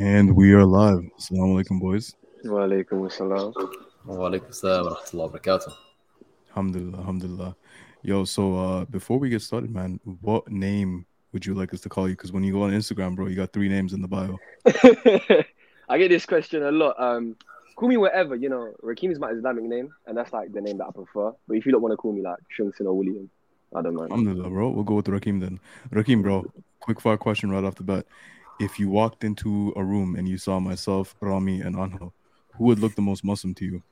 And we are live. Assalamu alaikum, boys. Wa alaikum assalam. Wa alaikum assalam wa rahmatullahi wa barakatuh. Alhamdulillah, alhamdulillah. Yo, so uh, before we get started, man, what name would you like us to call you? Because when you go on Instagram, bro, you got three names in the bio. I get this question a lot. Um, call me whatever, you know. Rakim is my Islamic name, and that's like the name that I prefer. But if you don't want to call me like Shungsin or William, I don't mind. Alhamdulillah, bro. We'll go with Rakim then. Rakim, bro, quick fire question right off the bat. If you walked into a room and you saw myself, Rami, and Anho, who would look the most Muslim to you?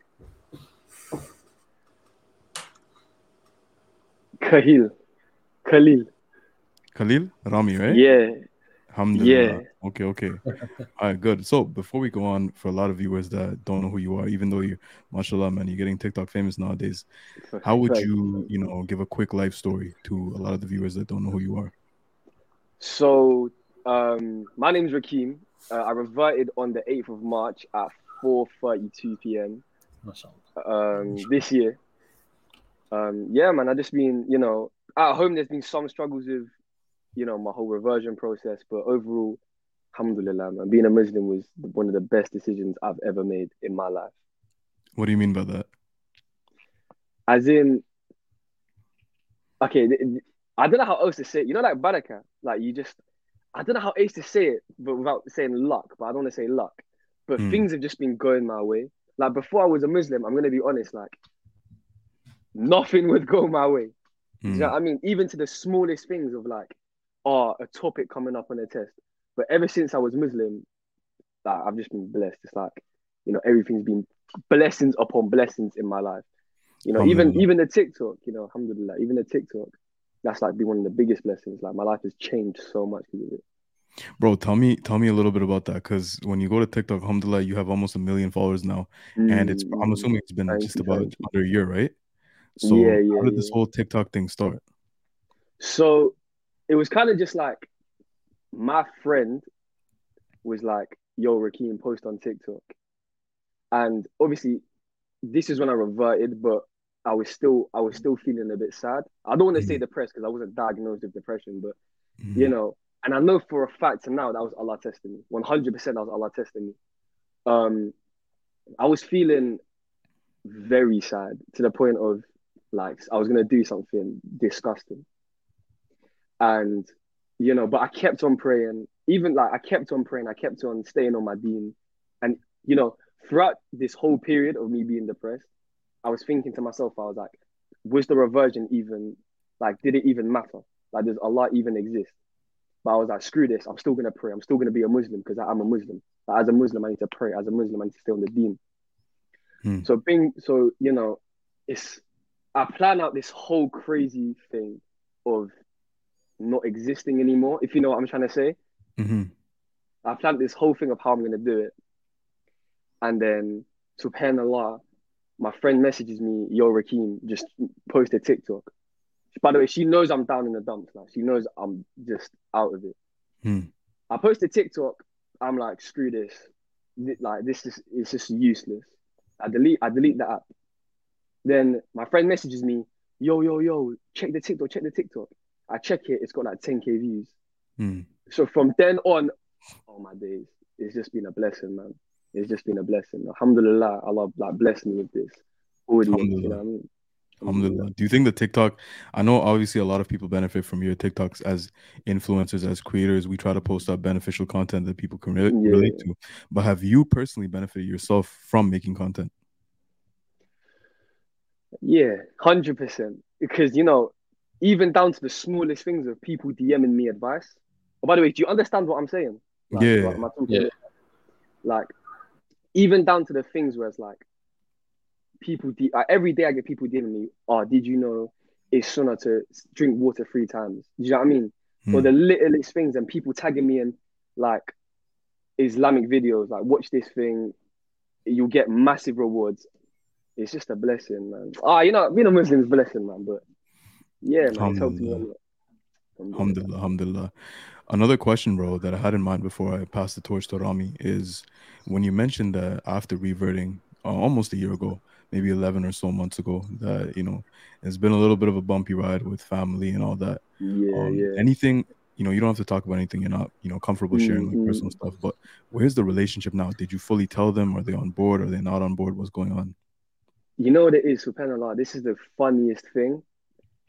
Khalil. Khalil. Khalil? Rami, right? Yeah. Alhamdulillah. Okay, okay. All right, good. So before we go on, for a lot of viewers that don't know who you are, even though you, mashallah, man, you're getting TikTok famous nowadays. How would you, you know, give a quick life story to a lot of the viewers that don't know who you are? So, um, my name Rakeem. Uh, I reverted on the 8th of March at 4:32 p.m. Um, this year. Um, yeah, man, I just been, you know, at home there's been some struggles with, you know, my whole reversion process, but overall, alhamdulillah, man, being a Muslim was one of the best decisions I've ever made in my life. What do you mean by that? As in, okay, I don't know how else to say. It. You know, like barakah, like you just I don't know how else to say it, but without saying luck. But I don't want to say luck. But Hmm. things have just been going my way. Like before I was a Muslim, I'm gonna be honest, like nothing would go my way. Do you Hmm. know what I mean? Even to the smallest things of like, oh, a topic coming up on a test. But ever since I was Muslim, like I've just been blessed. It's like, you know, everything's been blessings upon blessings in my life. You know, even even the TikTok, you know, alhamdulillah, even the TikTok, that's like been one of the biggest blessings. Like my life has changed so much because of it. Bro, tell me tell me a little bit about that because when you go to TikTok, alhamdulillah, you have almost a million followers now. And it's I'm Mm, assuming it's been thank just about you. under a year, right? So Yeah, how yeah, did this whole TikTok thing start? So it was kind of just like my friend was like, yo, Rakim, post on TikTok. And obviously, this is when I reverted, but I was still I was still feeling a bit sad. I don't want to say Mhm. depressed because I wasn't diagnosed with depression, but Mhm. you know, and I know for a fact now that was Allah testing me. 100% that was Allah testing me. Um, I was feeling very sad to the point of like I was gonna do something disgusting. And you know, but I kept on praying. Even like I kept on praying, I kept on staying on my deen. And you know, throughout this whole period of me being depressed, I was thinking to myself, I was like, was the reversion even like did it even matter? Like does Allah even exist? But I was like, screw this, I'm still gonna pray, I'm still gonna be a Muslim because I'm a Muslim. Like, as a Muslim, I need to pray. As a Muslim, I need to stay on the deen. Hmm. So being so, you know, it's I plan out this whole crazy thing of not existing anymore, if you know what I'm trying to say. Mhm. I planned this whole thing of how I'm gonna do it. And then subhanallah, my friend messages me, yo Rakim, just post a TikTok. By the way, she knows I'm down in the dumps now. She knows I'm just out of it. Hmm. I post a TikTok, I'm like, screw this. Like this is it's just useless. I delete I delete the app. Then my friend messages me, yo, yo, yo, check the TikTok, check the TikTok. I check it, it's got like 10k views. Hmm. So from then on, oh my days, it's just been a blessing, man. It's just been a blessing. Alhamdulillah, Allah like blessed me with this audience. You know what I mean? Alhamdulillah. Do you think the TikTok? I know obviously a lot of people benefit from your TikToks as influencers, as creators. We try to post up beneficial content that people can re- Yeah. relate to. But have you personally benefited yourself from making content? Yeah, hundred percent. Because you know, even down to the smallest things of people DMing me advice. Oh, by the way, do you understand what I'm saying? Like, Yeah. like, am I talking- Yeah. Like, even down to the things where it's like, people. D- like, every day I get people DMing me. Oh, did you know it's sunnah to drink water three times? Do you know what I mean? Or Hmm. the littlest things, and people tagging me in like Islamic videos. Like, watch this thing. You'll get massive rewards. It's just a blessing, man. Ah, you know, being a Muslim is a blessing, man. But yeah, man, it's helped me a lot. Alhamdulillah, alhamdulillah. Another question, bro, that I had in mind before I pass the torch to Rami is when you mentioned that after reverting uh, almost a year ago, maybe 11 or so months ago, that, you know, it's been a little bit of a bumpy ride with family and all that. Yeah, Um, yeah. Anything you know, you don't have to talk about anything you're not, you know, comfortable sharing Mm-hmm. personal stuff. But where's the relationship now? Did you fully tell them? Are they on board? Are they not on board? What's going on? You know what it is, subhanAllah, this is the funniest thing.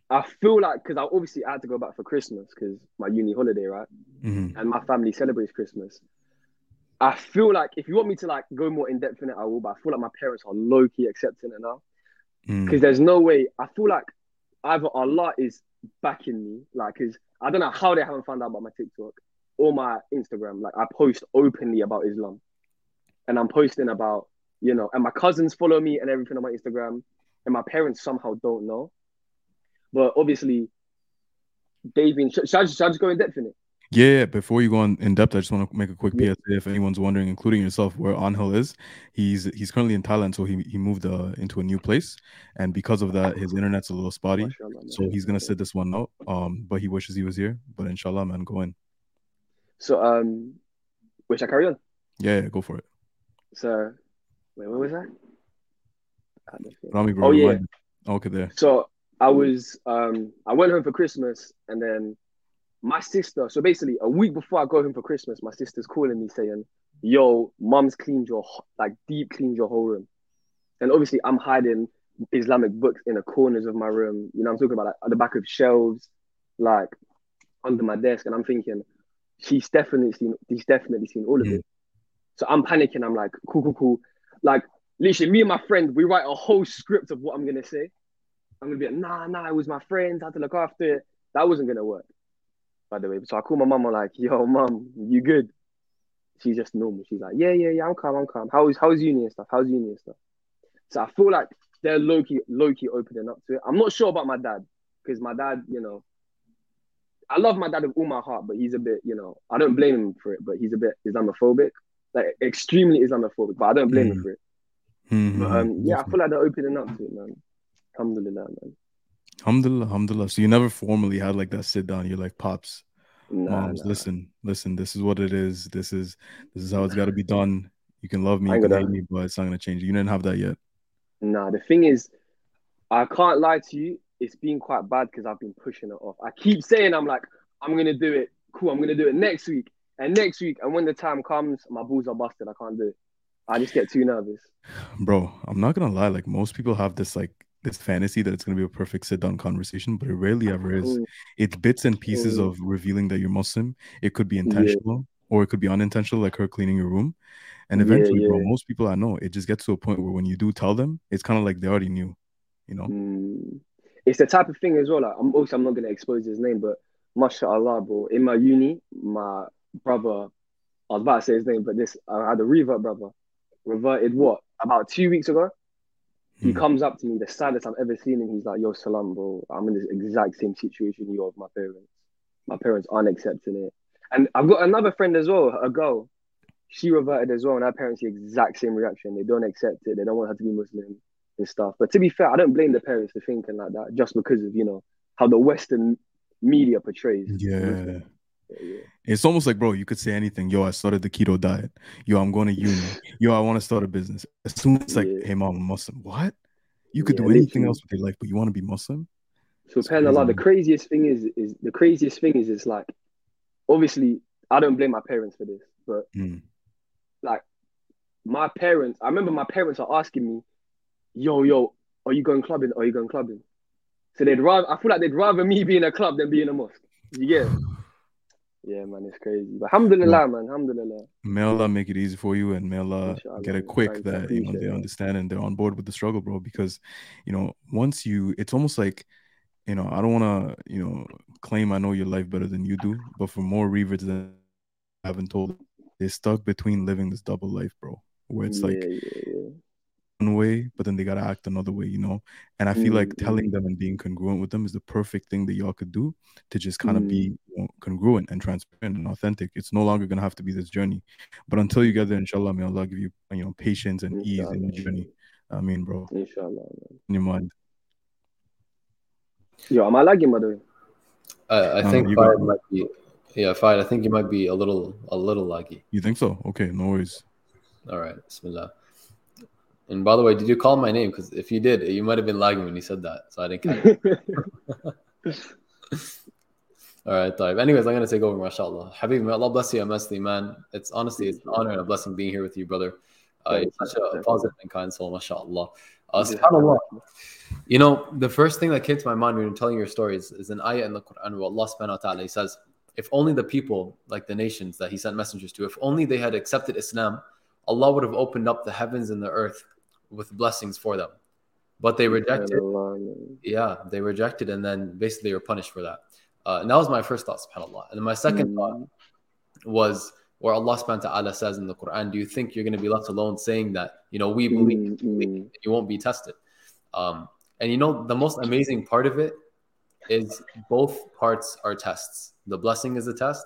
I feel like because I obviously had to go back for Christmas because my uni holiday, right? Mhm. And my family celebrates Christmas. I feel like if you want me to like go more in depth in it, I will. But I feel like my parents are low key accepting it now Mm. because there's no way. I feel like either Allah is backing me, like, because I don't know how they haven't found out about my TikTok or my Instagram. Like, I post openly about Islam, and I'm posting about you know, and my cousins follow me and everything on my Instagram, and my parents somehow don't know. But obviously, they've been. Should, should I, just, should I just go in depth in it? Yeah, yeah, before you go on in depth, I just want to make a quick Yeah. PSA if anyone's wondering, including yourself, where Anhel is. He's he's currently in Thailand, so he he moved uh, into a new place, and because of that, his internet's a little spotty. So he's gonna sit this one out. Um, but he wishes he was here. But inshallah, man, go in. So um, which I carry on. Yeah, yeah go for it. So wait, where was I? I don't think- Rami, bro, Oh, yeah. Okay, there. So I was um I went home for Christmas and then my sister, so basically a week before I go home for Christmas, my sister's calling me saying, Yo, mum's cleaned your like deep cleaned your whole room. And obviously I'm hiding Islamic books in the corners of my room. You know, I'm talking about like at the back of shelves, like under my desk, and I'm thinking, she's definitely seen she's definitely seen all of Mm. it. So I'm panicking, I'm like, cool, cool, cool. Like literally me and my friend, we write a whole script of what I'm gonna say. I'm gonna be like, nah, nah, it was my friends, I had to look after it. That wasn't gonna work, by the way. So I call my mum, I'm like, yo, mum, you good? She's just normal. She's like, yeah, yeah, yeah, I'm calm, I'm calm. How's how's uni and stuff? How's uni and stuff? So I feel like they're low key, low key opening up to it. I'm not sure about my dad, because my dad, you know, I love my dad with all my heart, but he's a bit, you know, I don't blame him for it, but he's a bit Islamophobic, like extremely Islamophobic, but I don't blame him Mm. for it. Mhm, But um, yeah, I feel like they're opening up to it, man. Alhamdulillah, man. Alhamdulillah, alhamdulillah. So you never formally had like that sit down. You're like, pops, Nah, moms, nah. listen, listen. This is what it is. This is this is how it's got to be done. You can love me, you can hate me, but it's not gonna change. You didn't have that yet. Nah, the thing is, I can't lie to you. It's been quite bad because I've been pushing it off. I keep saying I'm like, I'm gonna do it. Cool, I'm gonna do it next week and next week. And when the time comes, my balls are busted. I can't do it. I just get too nervous. Bro, I'm not gonna lie. Like most people have this like this fantasy that it's gonna be a perfect sit down conversation, but it rarely ever is. It's bits and pieces of revealing that you're Muslim. It could be intentional or it could be unintentional, like her cleaning your room. And Yeah, eventually, bro, most people I know, it just gets to a point where when you do tell them, it's kind of like they already knew, you know? Mm. It's the type of thing as well. Like, I'm also I'm not gonna expose his name, but mashallah, bro. In my uni, my brother, I was about to say his name, but this I had a revert brother, reverted what about two weeks ago. He Hmm. comes up to me, the saddest I've ever seen him. He's like, "Yo, Salam, bro. I'm in this exact same situation you are with my parents. My parents aren't accepting it." And I've got another friend as well, a girl. She reverted as well, and her parents the exact same reaction. They don't accept it. They don't want her to be Muslim and stuff. But to be fair, I don't blame the parents for thinking like that, just because of you know how the Western media portrays. Yeah. Muslims. Yeah. It's almost like, bro, you could say anything. Yo, I started the keto diet. Yo, I'm going to uni. Yo, I want to start a business. As soon as it's like, Yeah. hey, mom, I'm Muslim. What? You could Yeah, do anything literally. else with your life, but you want to be Muslim? So It's subhanallah, the crazy, craziest thing is is the craziest thing is it's like obviously I don't blame my parents for this, but Mm. like my parents, I remember my parents are asking me, "Yo, yo, are you going clubbing? Are you going clubbing?" So they'd rather I feel like they'd rather me be in a club than be in a mosque. You get? it? Yeah, man, it's crazy. But alhamdulillah, man, alhamdulillah. May Allah make it easy for you and may Allah Inshallah, get it quick that you know they understand and they're on board with the struggle, bro. Because you know, once you it's almost like you know, I don't wanna, you know, claim I know your life better than you do, but for more reverts than I haven't told, they're stuck between living this double life, bro. Where it's yeah, like yeah, yeah. Way, but then they gotta act another way, you know. And I feel like Mm, telling them and being congruent with them is the perfect thing that y'all could do to just kind of Mm. be you know, congruent and transparent and authentic. It's no longer gonna have to be this journey, but until you get there, inshallah, may Allah give you you know patience and ease in the journey. I mean, bro, Inshallah, man. in your mind. Yo, am I lagging by the way? Uh, I No, think you Fahd might be. Yeah, Fahd, I think you might be a little a little laggy. You think so? Okay, no worries. All right, Bismillah. And by the way, did you call my name? Because if you did, you might have been lagging when you said that, so I didn't catch it. All right, طيب. Anyways, I'm gonna take over, mashallah. Habib, may Allah bless you immensely, man. It's honestly it's an honor and a blessing being here with you, brother. Uh, you're such a positive and kind soul, mashallah. Uh, subhanallah. You know, the first thing that came to my mind when you're telling your stories is an ayah in the Quran where Allah subhanahu wa ta'ala he says, if only the people, like the nations that he sent messengers to, if only they had accepted Islam, Allah would have opened up the heavens and the earth with blessings for them. But they rejected. Yeah, they rejected and then basically they were punished for that. Uh, and that was my first thought, subhanAllah. And then my second mm. thought was where Allah subhanahu wa ta'ala says in the Quran, Do you think you're going to be left alone saying that, you know, we believe, mm-hmm. you won't be tested? Um, and you know, the most amazing part of it is both parts are tests. The blessing is a test,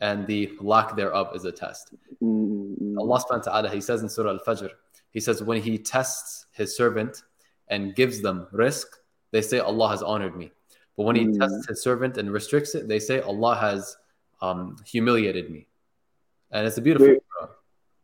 and the lack thereof is a test. Mm-hmm. Allah subhanahu wa ta'ala, He says in Surah Al Fajr, He says, When He tests His servant and gives them rizq, they say, Allah has honored me. But when He mm. tests His servant and restricts it, they say, Allah has um, humiliated me and it's a beautiful. Wait,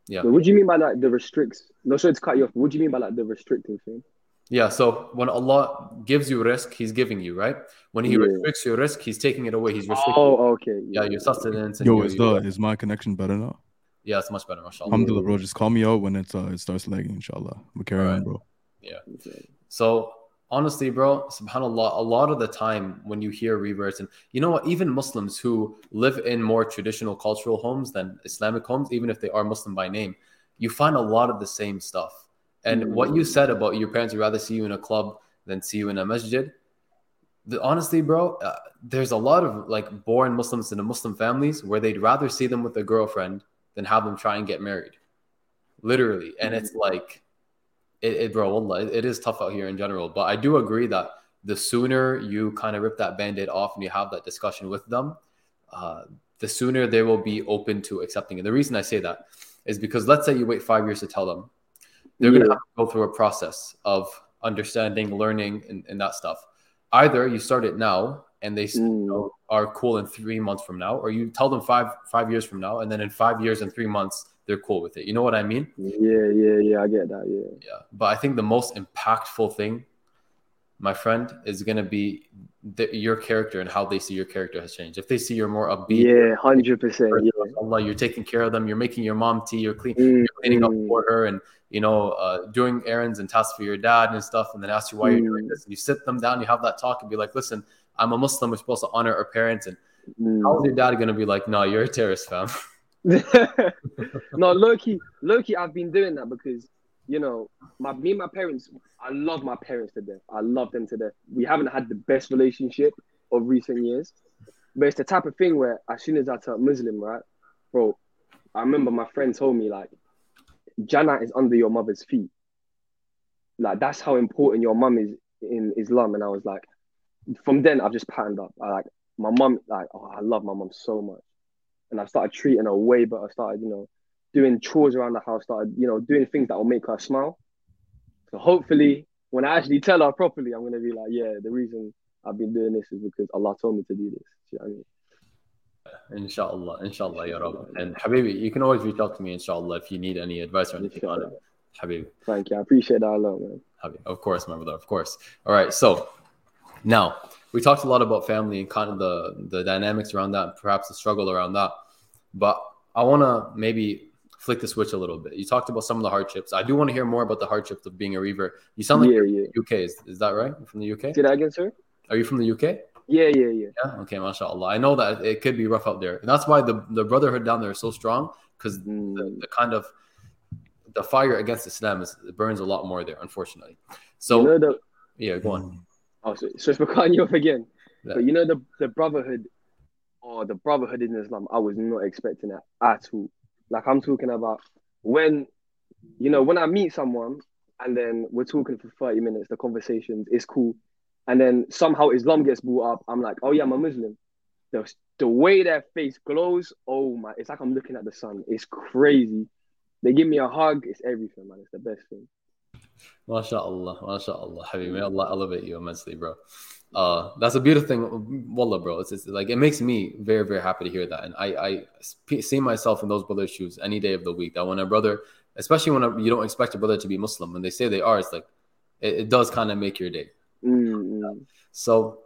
yeah. Wait, what do you mean by like the restricts? No, sorry to cut you off. What do you mean by like the restricting thing? Yeah, so when Allah gives you rizq, He's giving you, right? When He yeah. restricts your rizq, He's taking it away. He's restricting. Oh, okay. Yeah, yeah your sustenance. Yo, is the is my connection better now? Yeah, it's much better, mashallah. Alhamdulillah, bro. Just call me out when it's uh, it starts lagging, inshallah. But carry right. on, bro. Yeah. So honestly, bro, subhanAllah, a lot of the time when you hear reverts, and you know what, even Muslims who live in more traditional cultural homes than Islamic homes, even if they are Muslim by name, you find a lot of the same stuff. And mm-hmm. what you said about your parents would rather see you in a club than see you in a masjid, the, honestly, bro, uh, there's a lot of like born Muslims in the Muslim families where they'd rather see them with a girlfriend than have them try and get married. Literally. And mm-hmm. it's like, it, it bro, it is tough out here in general. But I do agree that the sooner you kind of rip that band-aid off and you have that discussion with them, uh, the sooner they will be open to accepting it. The reason I say that is because let's say you wait five years to tell them, they're yeah. going to have to go through a process of understanding, learning, and, and that stuff. Either you start it now and they mm. are cool in three months from now, or you tell them five five years from now, and then in five years and three months they're cool with it. You know what I mean? Yeah, yeah, yeah. I get that. Yeah. Yeah. But I think the most impactful thing, my friend, is going to be the, your character and how they see your character has changed. If they see you're more upbeat, yeah, hundred percent. Yeah. Allah, you're taking care of them. You're making your mom tea. You're, clean, mm-hmm. you're cleaning up for her, and you know, uh, doing errands and tasks for your dad and stuff. And then ask you why mm-hmm. you're doing this. And you sit them down. You have that talk and be like, "Listen, I'm a Muslim. We're supposed to honor our parents." And mm-hmm. how's your dad going to be like, "No, you're a terrorist, fam." no, Loki, Loki, I've been doing that because you know, my me and my parents, I love my parents to death. I love them to death. We haven't had the best relationship of recent years, but it's the type of thing where as soon as I turn Muslim, right, bro, I remember my friend told me like, Jannah is under your mother's feet. Like that's how important your mum is in Islam, and I was like, from then I've just patterned up. I like my mum, like, oh, I love my mum so much and I started treating her way better. Started, you know, doing chores around the house. Started, you know, doing things that will make her smile. So hopefully, when I actually tell her properly, I'm gonna be like, yeah, the reason I've been doing this is because Allah told me to do this. You know I mean? Inshallah, inshallah, ya Rabbi. And Habibi, you can always reach out to me, inshallah, if you need any advice or anything on it. Habibi. Thank you. I appreciate that a lot, man. Habibi. Of course, my brother, of course. All right, so now we talked a lot about family and kind of the the dynamics around that, and perhaps the struggle around that. But I want to maybe flick the switch a little bit. You talked about some of the hardships. I do want to hear more about the hardships of being a revert. You sound like yeah, you're yeah. UK. Is, is that right? You're from the UK? Did I again, sir? Are you from the UK? Yeah, yeah, yeah. Yeah. Okay, mashallah. I know that it could be rough out there, and that's why the the brotherhood down there is so strong because mm. the, the, kind of the fire against Islam is it burns a lot more there, unfortunately. So you know the, yeah, go on. Oh, so, so it's you off again. Yeah. But you know the the brotherhood or the brotherhood in Islam, I was not expecting that at all. Like I'm talking about when you know when I meet someone and then we're talking for 30 minutes, the conversations is cool. And then somehow Islam gets brought up. I'm like, oh yeah, I'm a Muslim. The, the way their face glows, oh my, it's like I'm looking at the sun. It's crazy. They give me a hug. It's everything, man. It's the best thing. MashaAllah, MashaAllah, Habibi. May Allah elevate you immensely, bro. Uh, that's a beautiful thing. Wallah, bro. It's, it's, like it makes me very, very happy to hear that. And I, I see myself in those brothers' shoes any day of the week. That when a brother, especially when a, you don't expect a brother to be Muslim, when they say they are, it's like it, it does kind of make your day. Mm-hmm. So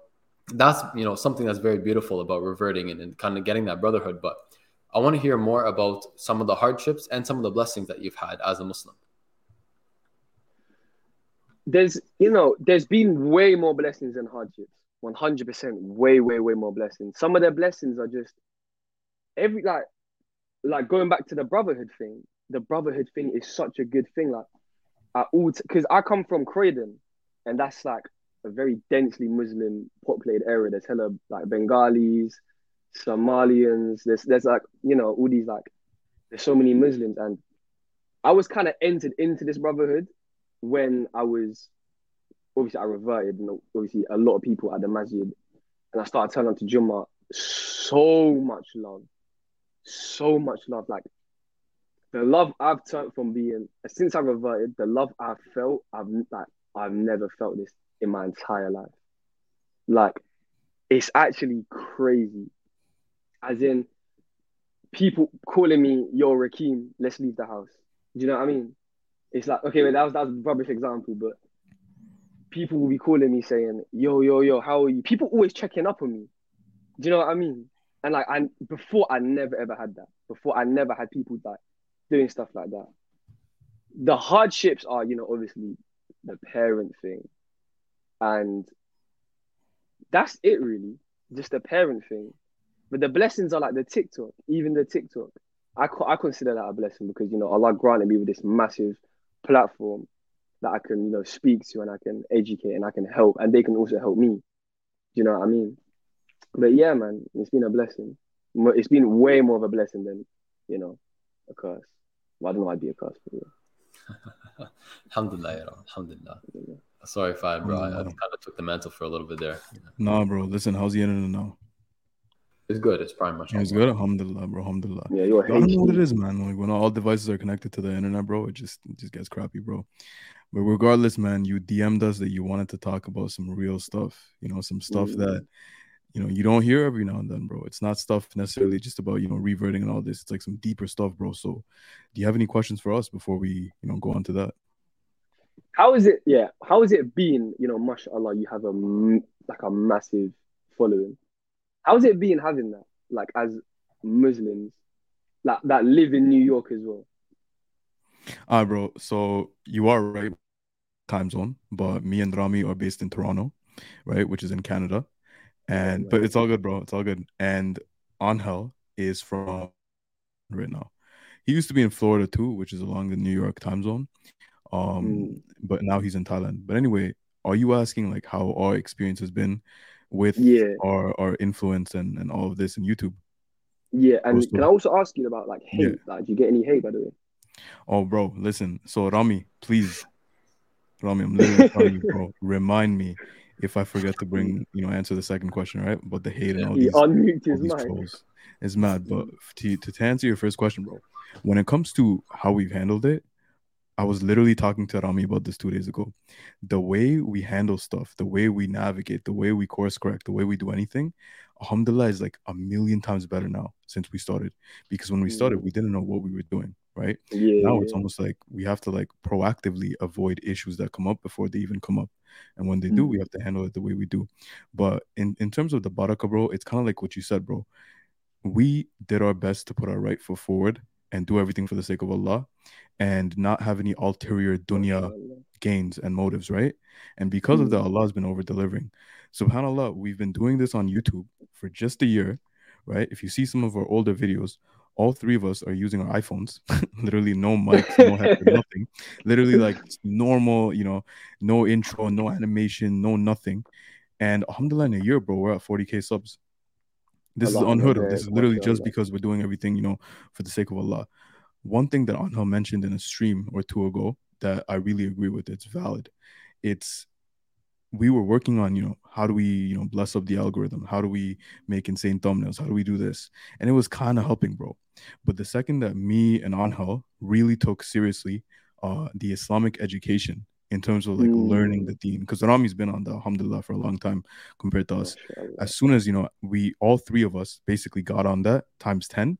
that's you know something that's very beautiful about reverting and, and kind of getting that brotherhood. But I want to hear more about some of the hardships and some of the blessings that you've had as a Muslim. There's, you know, there's been way more blessings than hardships. 100% way, way, way more blessings. Some of the blessings are just every, like, like going back to the brotherhood thing. The brotherhood thing is such a good thing. Like, at all, because I come from Croydon, and that's like a very densely Muslim populated area. There's hella like Bengalis, Somalians. There's there's like you know all these like there's so many Muslims, and I was kind of entered into this brotherhood when I was obviously I reverted, and obviously a lot of people at the masjid, and I started turning to Juma. So much love, so much love. Like the love I've turned from being since I reverted, the love I've felt, I've like I've never felt this in my entire life. Like it's actually crazy. As in people calling me, yo, Rakeem, let's leave the house. Do you know what I mean? It's like, okay, that was that was a rubbish example, but people will be calling me saying, yo, yo, yo, how are you? People always checking up on me. Do you know what I mean? And like I before I never ever had that. Before I never had people like doing stuff like that. The hardships are, you know, obviously the parent thing. And that's it really. Just the parent thing. But the blessings are like the TikTok, even the TikTok. I, I consider that a blessing because, you know, Allah granted me with this massive platform that I can, you know, speak to and I can educate and I can help and they can also help me. Do you know what I mean? But yeah, man, it's been a blessing. It's been way more of a blessing than, you know, a curse. Well, I don't know I'd be a curse, but yeah. Alhamdulillah, Alhamdulillah. Sorry, fine, bro. I, I kind of took the mantle for a little bit there. Nah, bro. Listen, how's the internet now? It's good. It's prime much. It's good. Alhamdulillah, bro. Alhamdulillah. Yeah, you're I don't know what it is, man. Like when all devices are connected to the internet, bro, it just it just gets crappy, bro. But regardless, man, you DM'd us that you wanted to talk about some real stuff. You know, some stuff mm-hmm. that you know you don't hear every now and then, bro. It's not stuff necessarily just about you know reverting and all this. It's like some deeper stuff, bro. So, do you have any questions for us before we you know go on to that? How is it? Yeah, how is it been? You know, mashallah, you have a like a massive following. How's it been having that, like as Muslims, like that live in New York as well? Ah, uh, bro. So you are right, time zone, but me and Rami are based in Toronto, right, which is in Canada, and but it's all good, bro. It's all good. And Angel is from right now. He used to be in Florida too, which is along the New York time zone. Um, mm. but now he's in Thailand. But anyway, are you asking like how our experience has been with yeah. our our influence and and all of this in YouTube. Yeah, and can I also ask you about like hate? Yeah. Like, do you get any hate by the way? Oh, bro, listen. So Rami, please, Rami, I'm literally telling you, bro. Remind me if I forget to bring, you know, answer the second question, right? But the hate and all these, all these trolls is mad. It's mad. But mm. to, to answer your first question, bro, when it comes to how we've handled it, I was literally talking to Rami about this two days ago. The way we handle stuff, the way we navigate, the way we course correct, the way we do anything, alhamdulillah is like a million times better now since we started. Because when we started, mm. we didn't know what we were doing, right? Yeah. Now it's almost like we have to like proactively avoid issues that come up before they even come up. And when they do, we mm. have to handle it the way we do. But in, in terms of the baraka, bro, it's kind of like what you said, bro. We did our best to put our right foot forward and do everything for the sake of Allah and not have any ulterior dunya gains and motives, right? And because mm-hmm. of that, Allah has been over delivering. SubhanAllah, we've been doing this on YouTube for just a year, right? If you see some of our older videos, all three of us are using our iPhones, literally no mics, no headset, nothing. Literally like normal, you know, no intro, no animation, no nothing. And alhamdulillah, in a year, bro, we're at 40k subs. This is unheard of. This is literally just because we're doing everything, you know, for the sake of Allah. One thing that Angel mentioned in a stream or two ago that I really agree with, it's valid. It's we were working on, you know, how do we, you know, bless up the algorithm? How do we make insane thumbnails? How do we do this? And it was kind of helping, bro. But the second that me and Angel really took seriously uh, the Islamic education in terms of like mm. learning the deen because Rami's been on the alhamdulillah for a long time compared to us. As soon as you know, we all three of us basically got on that times 10,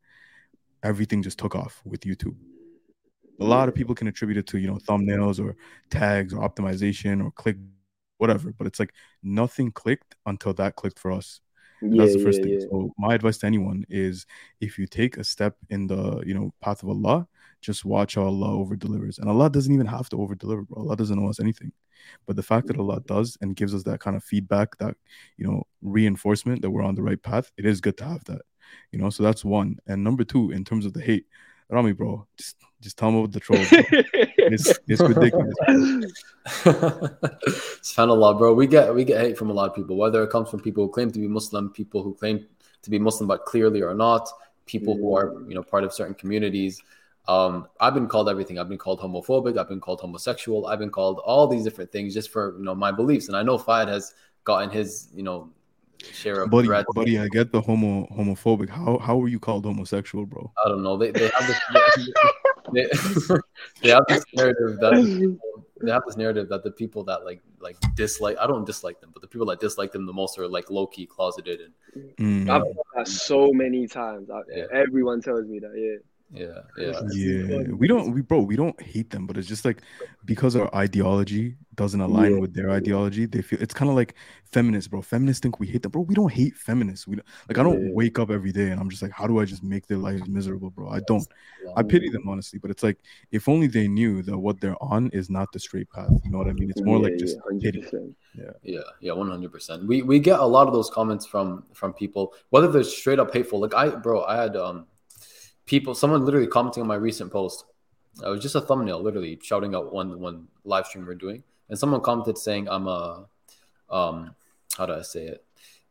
everything just took off with YouTube. A lot of people can attribute it to you know thumbnails or tags or optimization or click whatever. But it's like nothing clicked until that clicked for us. Yeah, That's the first yeah, thing. yeah. So my advice to anyone is if you take a step in the you know path of Allah, just watch how Allah over delivers. And Allah doesn't even have to over deliver, bro. Allah doesn't owe us anything. But the fact that Allah mm-hmm. does and gives us that kind of feedback, that you know, reinforcement that we're on the right path, it is good to have that. You know, so that's one. And number two, in terms of the hate, Rami, bro, just just tell me about the trolls. bro. It's it's ridiculous. Subhanallah, bro. We get we get hate from a lot of people, whether it comes from people who claim to be Muslim, people who claim to be Muslim but clearly are not, people who mm-hmm. are you know part of certain communities. Um, I've been called everything. I've been called homophobic. I've been called homosexual. I've been called all these different things just for you know my beliefs. And I know Fayed has gotten his you know share of Buddy, threats. buddy, I get the homo homophobic. How how were you called homosexual, bro? I don't know. They they have this they, they have this narrative that the people- they have this narrative that the people that like like dislike I don't dislike them, but the people that dislike them the most are like low key closeted and Mm. I've heard that so many times. I, Yeah. Everyone tells me that. Yeah. Yeah yeah Yeah, we don't, we bro, we don't hate them, but it's just like because our ideology doesn't align Yeah. with their ideology, they feel it's kind of like feminists, bro. Feminists think we hate them, bro. We don't hate feminists. We don't, like I don't Yeah. wake up every day and I'm just like, how do I just make their lives miserable, bro? I don't. I pity them honestly, but it's like if only they knew that what they're on is not the straight path. You know what I mean? It's more yeah, like just yeah, pity. 100%. Yeah, yeah, one hundred percent. We we get a lot of those comments from from people, whether they're straight up hateful. Like I, bro, I had um people, someone literally commenting on my recent post. It was just a thumbnail, literally shouting out one one live stream we're doing, and someone commented saying I'm a um how do I say it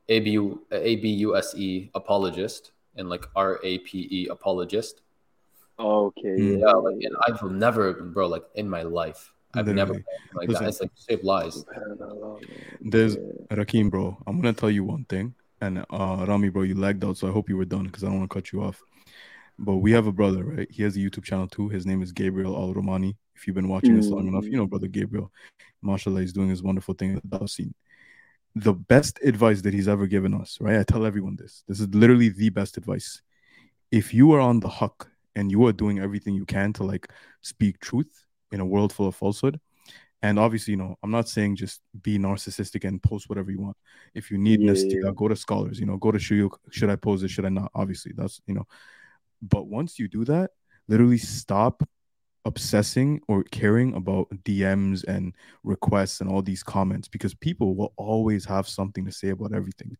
abu abuse apologist and like R A P E apologist. Okay. Yeah. Yeah, like and I've never, bro, like in my life, I've never Literally. been like Listen. that. It's like straight lies. There's Yeah. Rakim, bro. I'm gonna tell you one thing, and uh, Rami, bro, you lagged out, so I hope you were done because I don't want to cut you off. But we have a brother, right? He has a YouTube channel too. His name is Gabriel Al Romaani. If you've been watching us long enough, you mm. know brother Gabriel. Mashallah, he's doing his wonderful thing at the scene. The best advice that he's ever given us, right? I tell everyone this. This is literally the best advice. If you are on the haqq and you are doing everything you can to like speak truth in a world full of falsehood, and obviously, you know, I'm not saying just be narcissistic and post whatever you want. If you need Yeah, Nastila, yeah. go to scholars, you know, go to Shuyukh. Should I pose it? Should I not? Obviously, that's, you know, but once you do that, literally stop obsessing or caring about DMs and requests and all these comments because people will always have something to say about everything.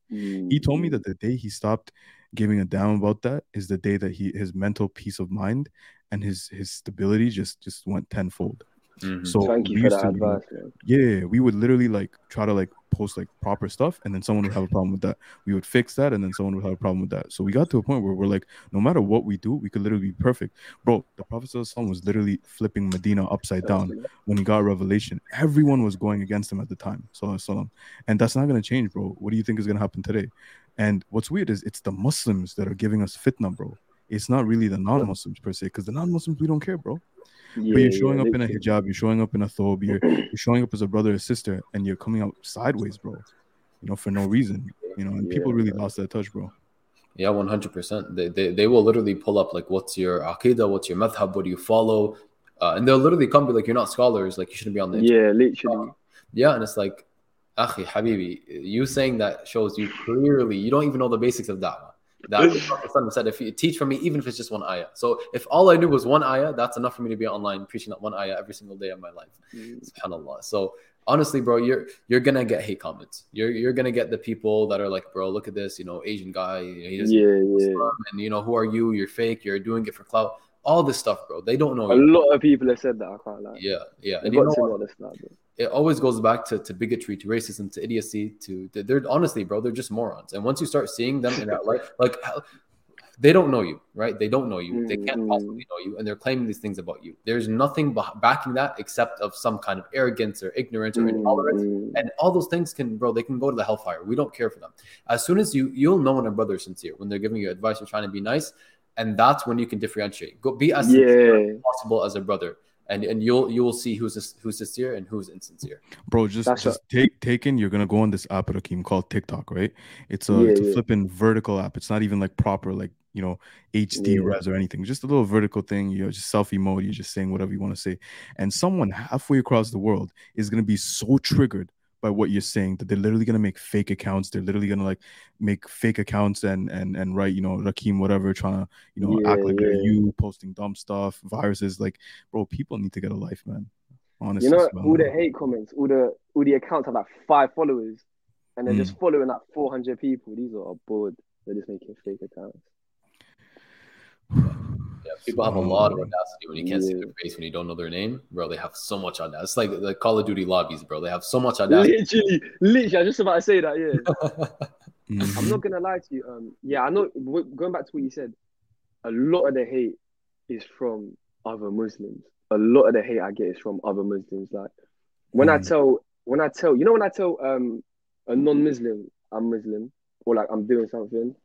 He told me mm. that the day he stopped giving a damn about that is the day that he his mental peace of mind and his his stability just just went tenfold. Mhm. So Thank you we for used that to, advice, man. yeah, we would literally like try to like post like proper stuff, and then someone would have a problem with that. We would fix that, and then someone would have a problem with that. So we got to a point where we're like, no matter what we do, we could literally be perfect, bro. The Prophet Sallallahu was literally flipping Medina upside down when he got revelation. Everyone was going against him at the time, Sallallahu and that's not gonna change, bro. What do you think is gonna happen today? And what's weird is it's the Muslims that are giving us fitna, bro. It's not really the non-Muslims per se, because the non-Muslims we don't care, bro. Yeah, But you're yeah, showing up in a hijab, you're showing up in a thobe, you're, you're showing up as a brother or sister, and you're coming out sideways, bro. You know, for no reason. You know, and people Yeah, really lost that touch, bro. Yeah, one hundred percent. They they they will literally pull up like, what's your aqidah? What's your madhab? What do you follow? Uh, and they'll literally come be like, you're not scholars. Like you shouldn't be on the internet. Yeah, literally. Yeah, and it's like, akhi, habibi, you saying that shows you clearly you don't even know the basics of da'wah. That said, if you teach from me, even if it's just one ayah. So if all I knew was one ayah, that's enough for me to be online preaching that one ayah every single day of my life. Mm. Subhanallah. So honestly, bro, you're you're gonna get hate comments. You're you're gonna get the people that are like, bro, look at this, you know, Asian guy, you know, Yeah, yeah. And you know, who are you? You're fake. You're doing it for clout. All this stuff, bro. They don't know A you. lot of people have said that. I can't lie. Yeah, yeah. They've And you know what? this now, bro. It always goes back to, to bigotry, to racism, to idiocy. To they're honestly, bro, they're just morons. And once you start seeing them in that light, like they don't know you, right? They don't know you. They can't Mhm. possibly know you, and they're claiming these things about you. There's nothing backing that except of some kind of arrogance or ignorance or intolerance. Mm, And all those things can, bro, they can go to the hellfire. We don't care for them. As soon as you, you'll know when a brother is sincere, when they're giving you advice or trying to be nice, and that's when you can differentiate. Go be as Yeah, as possible as a brother, and and you'll you will see who's who's sincere and who's insincere. Bro, just That's just take taken. You're gonna go on this app Rakim called TikTok, right? It's a Yeah, it's a yeah. flipping vertical app. It's not even like proper, like you know, HD Yeah. res or anything. Just a little vertical thing. You're just selfie mode. You're just saying whatever you want to say. And someone halfway across the world is gonna be so triggered by what you're saying that they're literally gonna make fake accounts. They're literally gonna like make fake accounts and and and write, you know, Rakim, whatever, trying to, you know, Yeah, act like they're yeah. you posting dumb stuff, viruses. Like, bro, people need to get a life, man. Honestly, You know, all the hate comments, all the all the accounts have like five followers, and they're Mm. just following like 400 people. These are bored. They're just making fake accounts. Yeah, people have a lot of audacity when you can't see their face when you don't know their name, bro. They have so much audacity. It's like the Call of Duty lobbies, bro. They have so much audacity. Literally, literally, I was just about to say that. Yeah, I'm not gonna lie to you. Um, yeah, I know. Going back to what you said, a lot of the hate is from other Muslims. A lot of the hate I get is from other Muslims. Like when I Mm. tell, when I tell, you know, when I tell um a non-Muslim I'm Muslim or like I'm doing something,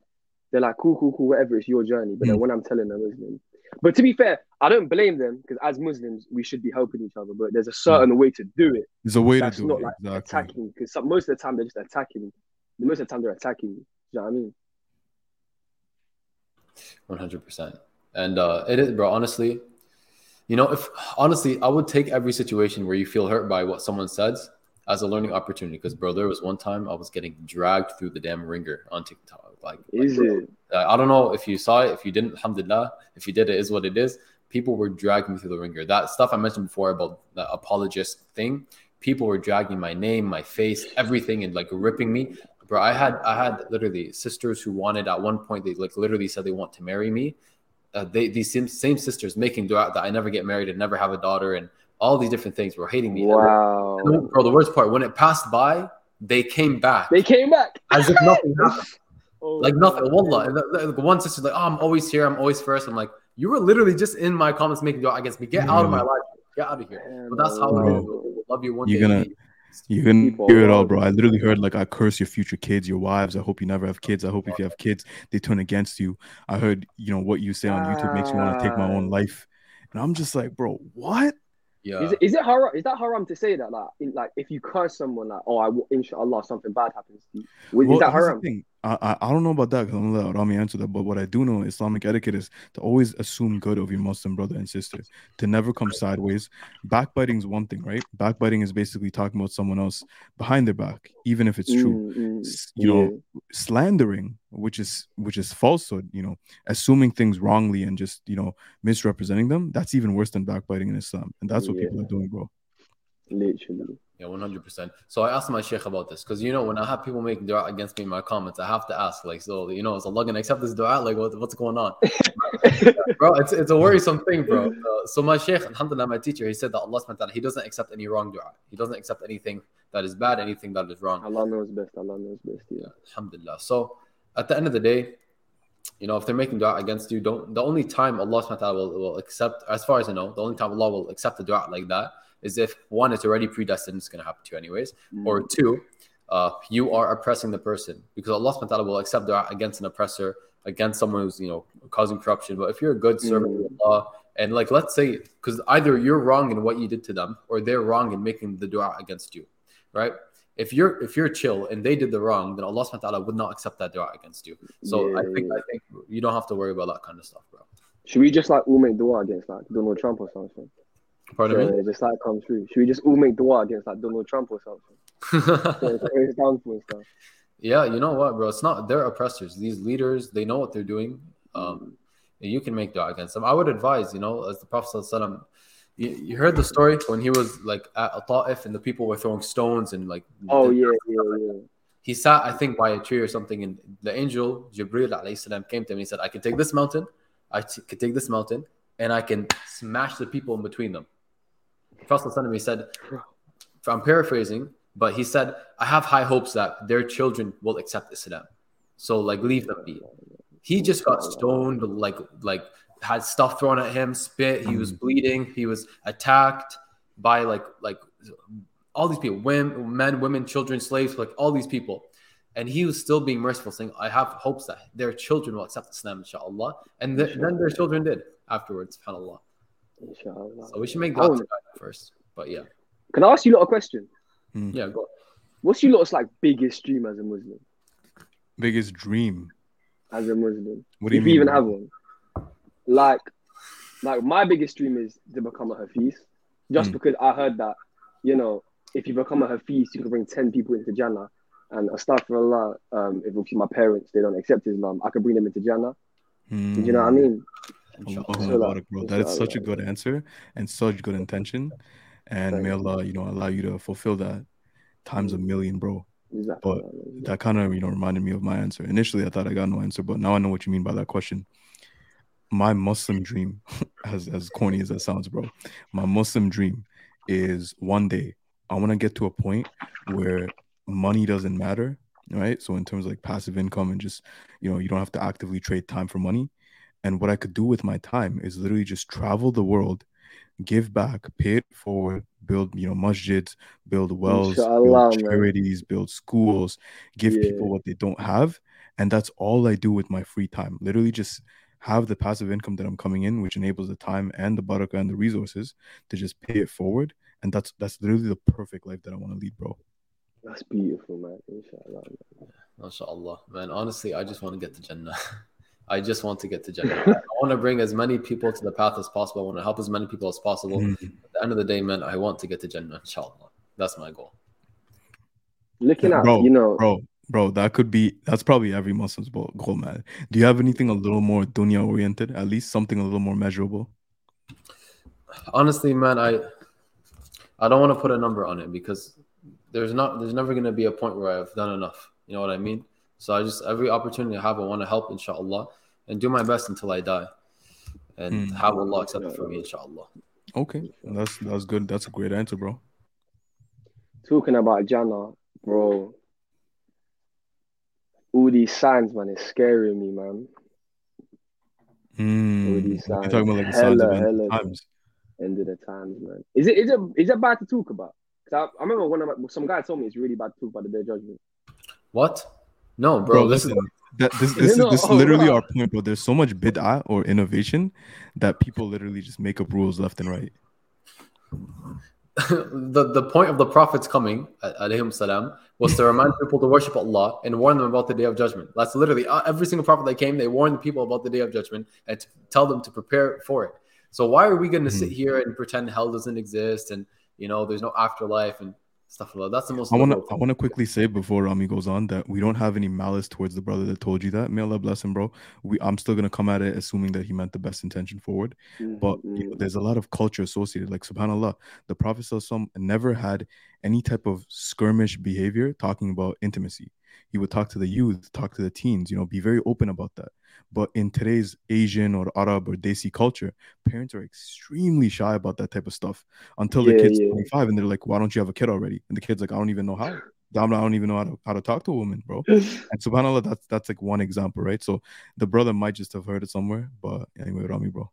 they're like, cool, cool, cool, whatever. It's your journey. But then Mm. when I'm telling a Muslim, but to be fair, I don't blame them because as Muslims we should be helping each other. But there's a certain way to do it There's a way that's to do not it. like exactly. attacking because most of the time they're just attacking. The Most of the time they're attacking you. You know what I mean? One hundred percent. And uh, it is, bro. Honestly, you know, if honestly, I would take every situation where you feel hurt by what someone says as a learning opportunity. Because, bro, there was one time I was getting dragged through the damn ringer on TikTok. Like, like, Is bro, it? uh, I don't know if you saw it. If you didn't, alhamdulillah. If you did, it is what it is. People were dragging me through the ringer. That stuff I mentioned before about the apologist thing. People were dragging my name, my face, everything, and like ripping me. Bro, I had I had literally sisters who wanted at one point they like literally said they want to marry me. Uh, they these same, same sisters making dua that I never get married and never have a daughter and all these different things were hating me. Wow. And, bro, the worst part when it passed by, they came back They came back. as if nothing happened Oh, like nothing. man. Wallah. And the, the- the one sister's like, oh, I'm always here. I'm always first. I'm like, you were literally just in my comments making dua against me. Get out of my life. Get out of here. Yeah, But that's how no. it is. Love you one You're day. gonna- You're gonna People hear it all, bro. I literally heard like I curse your future kids, your wives. I hope you never have kids. I hope if you have kids, they turn against you. I heard, you know, what you say on YouTube makes me want to take my own Ah. life. And I'm just like, bro, what? Yeah. Is it, is it haram? Is that haram to say that? Like, in, like if you curse someone, like, oh, I inshallah something bad happens to you. Is Well, that haram? I, I I don't know about that because I'm gonna let Rami answer that. But what I do know, Islamic etiquette is to always assume good of your Muslim brother and sister, to never come sideways. Backbiting is one thing, right? Backbiting is basically talking about someone else behind their back, even if it's true. Mm, mm, S- You know, slandering, which is which is falsehood. You know, assuming things wrongly and just you know misrepresenting them. That's even worse than backbiting in Islam, and that's what people are doing, bro. literally. Yeah, one hundred percent. So I asked my sheikh about this because you know when I have people making dua against me in my comments, I have to ask like, so you know, is Allah gonna accept this dua? Like, what, what's going on, bro? It's it's a worrisome thing, bro. Uh, so my sheikh, alhamdulillah, my teacher, he said that Allah subhanahu wa he doesn't accept any wrong dua. He doesn't accept anything that is bad, anything that is wrong. Allah knows best. Allah knows best. Yeah. Alhamdulillah. So at the end of the day, you know, if they're making dua against you, don't the only time Allah subhanahu wa will, will accept, as far as I know, the only time Allah will accept the dua like that is if one, it's already predestined, it's gonna happen to you anyways, Mm. or two, uh, you are oppressing the person because Allah subhanahu will accept dua against an oppressor, against someone who's you know causing corruption. But if you're a good servant of Allah, and like let's say, because either you're wrong in what you did to them, or they're wrong in making the dua against you, right? If you're if you're chill and they did the wrong, then Allah subhanahu wa ta'ala would not accept that dua against you. So Yeah, I think yeah. I think you don't have to worry about that kind of stuff, bro. Should we just like all make dua against like Donald Trump or something? Pardon So it just like come through. Should we just all make dua against like Donald Trump or something? So it's, downfall and stuff. yeah, you know what, bro? It's not they're oppressors. These leaders, they know what they're doing. Um, you can make dua against them. I would advise, you know, as the Prophet Sallallahu you, you heard the story when he was like at a Ta'if and the people were throwing stones and like Oh yeah, yeah, yeah. he sat, I think, by a tree or something, and the angel Jibril alayhi salam came to him and he said, I can take this mountain, I t- can take this mountain, and I can smash the people in between them. ﷺ, he said, I'm paraphrasing, but he said, I have high hopes that their children will accept Islam. So like leave them be. He just got stoned, like like had stuff thrown at him, spit, he was bleeding, he was attacked by like like all these people, women, men, women, children, slaves, like all these people. And he was still being merciful, saying, I have hopes that their children will accept Islam, inshallah. And th- then their children did afterwards, subhanAllah. Inshallah. So we should make Oh. that first. But yeah. Can I ask you lot a question? Yeah, go. What's your lot's like biggest dream as a Muslim? Biggest dream. As a Muslim, What do you if mean? you even have one. Like, like my biggest dream is to become a Hafiz, just Mm. because I heard that, you know, if you become a Hafiz, you can bring 10 people into Jannah. And astaghfirullah, um, if my parents, they don't accept Islam, I can bring them into Jannah. Hmm. Do you know what I mean? Allahu Inshallah. Akbar, bro. That is such a good answer and such good intention. And may Thank you. Allah, you know, allow you to fulfill that times a million, bro. Exactly. That kind of, you know, reminded me of my answer. Initially, I thought I got no answer, but now I know what you mean by that question. My Muslim dream, as as corny as that sounds, bro, my Muslim dream is one day I want to get to a point where money doesn't matter, right? So in terms of like passive income and just, you know, you don't have to actively trade time for money. And what I could do with my time is literally just travel the world, give back, pay it forward, build, you know, masjids, build wells, Inshallah, build man. charities, build schools, give Yeah. people what they don't have. And that's all I do with my free time. Literally just have the passive income that I'm coming in, which enables the time and the barakah and the resources to just pay it forward. And that's that's literally the perfect life that I want to lead, bro. That's beautiful, man. Inshallah. man. MashaAllah. Man, honestly, I just want to get to Jannah. I just want to get to Jannah. I want to bring as many people to the path as possible. I want to help as many people as possible. Mm. At the end of the day, man, I want to get to Jannah, inshallah. That's my goal. Looking at, Bro, you know, Bro, bro, that could be that's probably every Muslim's goal, goal, man. Do you have anything a little more dunya oriented? At least something a little more measurable? Honestly, man, I I don't want to put a number on it because there's not there's never gonna be a point where I've done enough. You know what I mean? So I just every opportunity I have, I want to help, inshallah, and do my best until I die. And Hmm. have Allah accept it for me, inshallah. Okay, that's that's good. That's a great answer, bro. talking about Jannah, bro. All these signs, man, it's scaring me, man. Mm. these You're signs. talking about like the signs of Hella, end hella. times. End of the times, man. Is it is it is it bad to talk about? 'Cause I, I remember one of my, some guy told me it's really bad to talk about the day of judgment. What? No, bro. Bro, this listen, that this this is No, this is literally our point, bro. There's so much bid'ah or innovation that people literally just make up rules left and right. the the point of the prophets coming, alayhim salam, was to remind people to worship Allah and warn them about the day of judgment. That's literally uh, every single prophet that came. They warned the people about the day of judgment and to tell them to prepare for it. So why are we going to sit Mhm. here and pretend hell doesn't exist and you know there's no afterlife and stuff like that? That's the most. I want to I want to quickly say before Rami goes on that we don't have any malice towards the brother that told you that. May Allah bless him, bro. We I'm still gonna come at it assuming that he meant the best intention forward. But Mhm, you know, mhm. there's a lot of culture associated. Like Subhanallah, the Prophet never had any type of skirmish behavior talking about intimacy. He would talk to the youth, talk to the teens, you know, be very open about that. But in today's Asian or Arab or Desi culture, parents are extremely shy about that type of stuff until the Yeah, kid's yeah. 25 and they're like, why don't you have a kid already? And the kid's like, I don't even know how. I'm I don't even know how to, how to talk to a woman, bro. And subhanAllah, that's that's like one example, right? So the brother might just have heard it somewhere. But anyway, Rami, bro.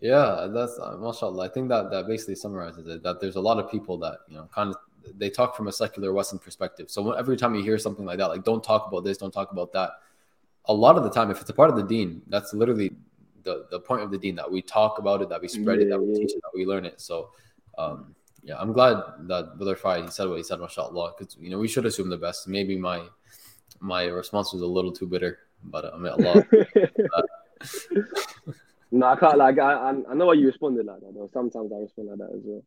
Yeah, that's uh, mashallah. I think that that basically summarizes it. That there's a lot of people that you know kind of they talk from a secular Western perspective. So every time you hear something like that, like don't talk about this, don't talk about that. A lot of the time, if it's a part of the deen, that's literally the the point of the deen that we talk about it, that we spread it, that we Yeah, teach it, that we learn it. So, um, yeah, I'm glad that Brother Fai he said what he said, mashallah, because you know we should assume the best. Maybe my my response was a little too bitter, but uh, I mean, Allah. no, I can't. Like, I, I I know why you responded like that. Though sometimes I respond like that as well.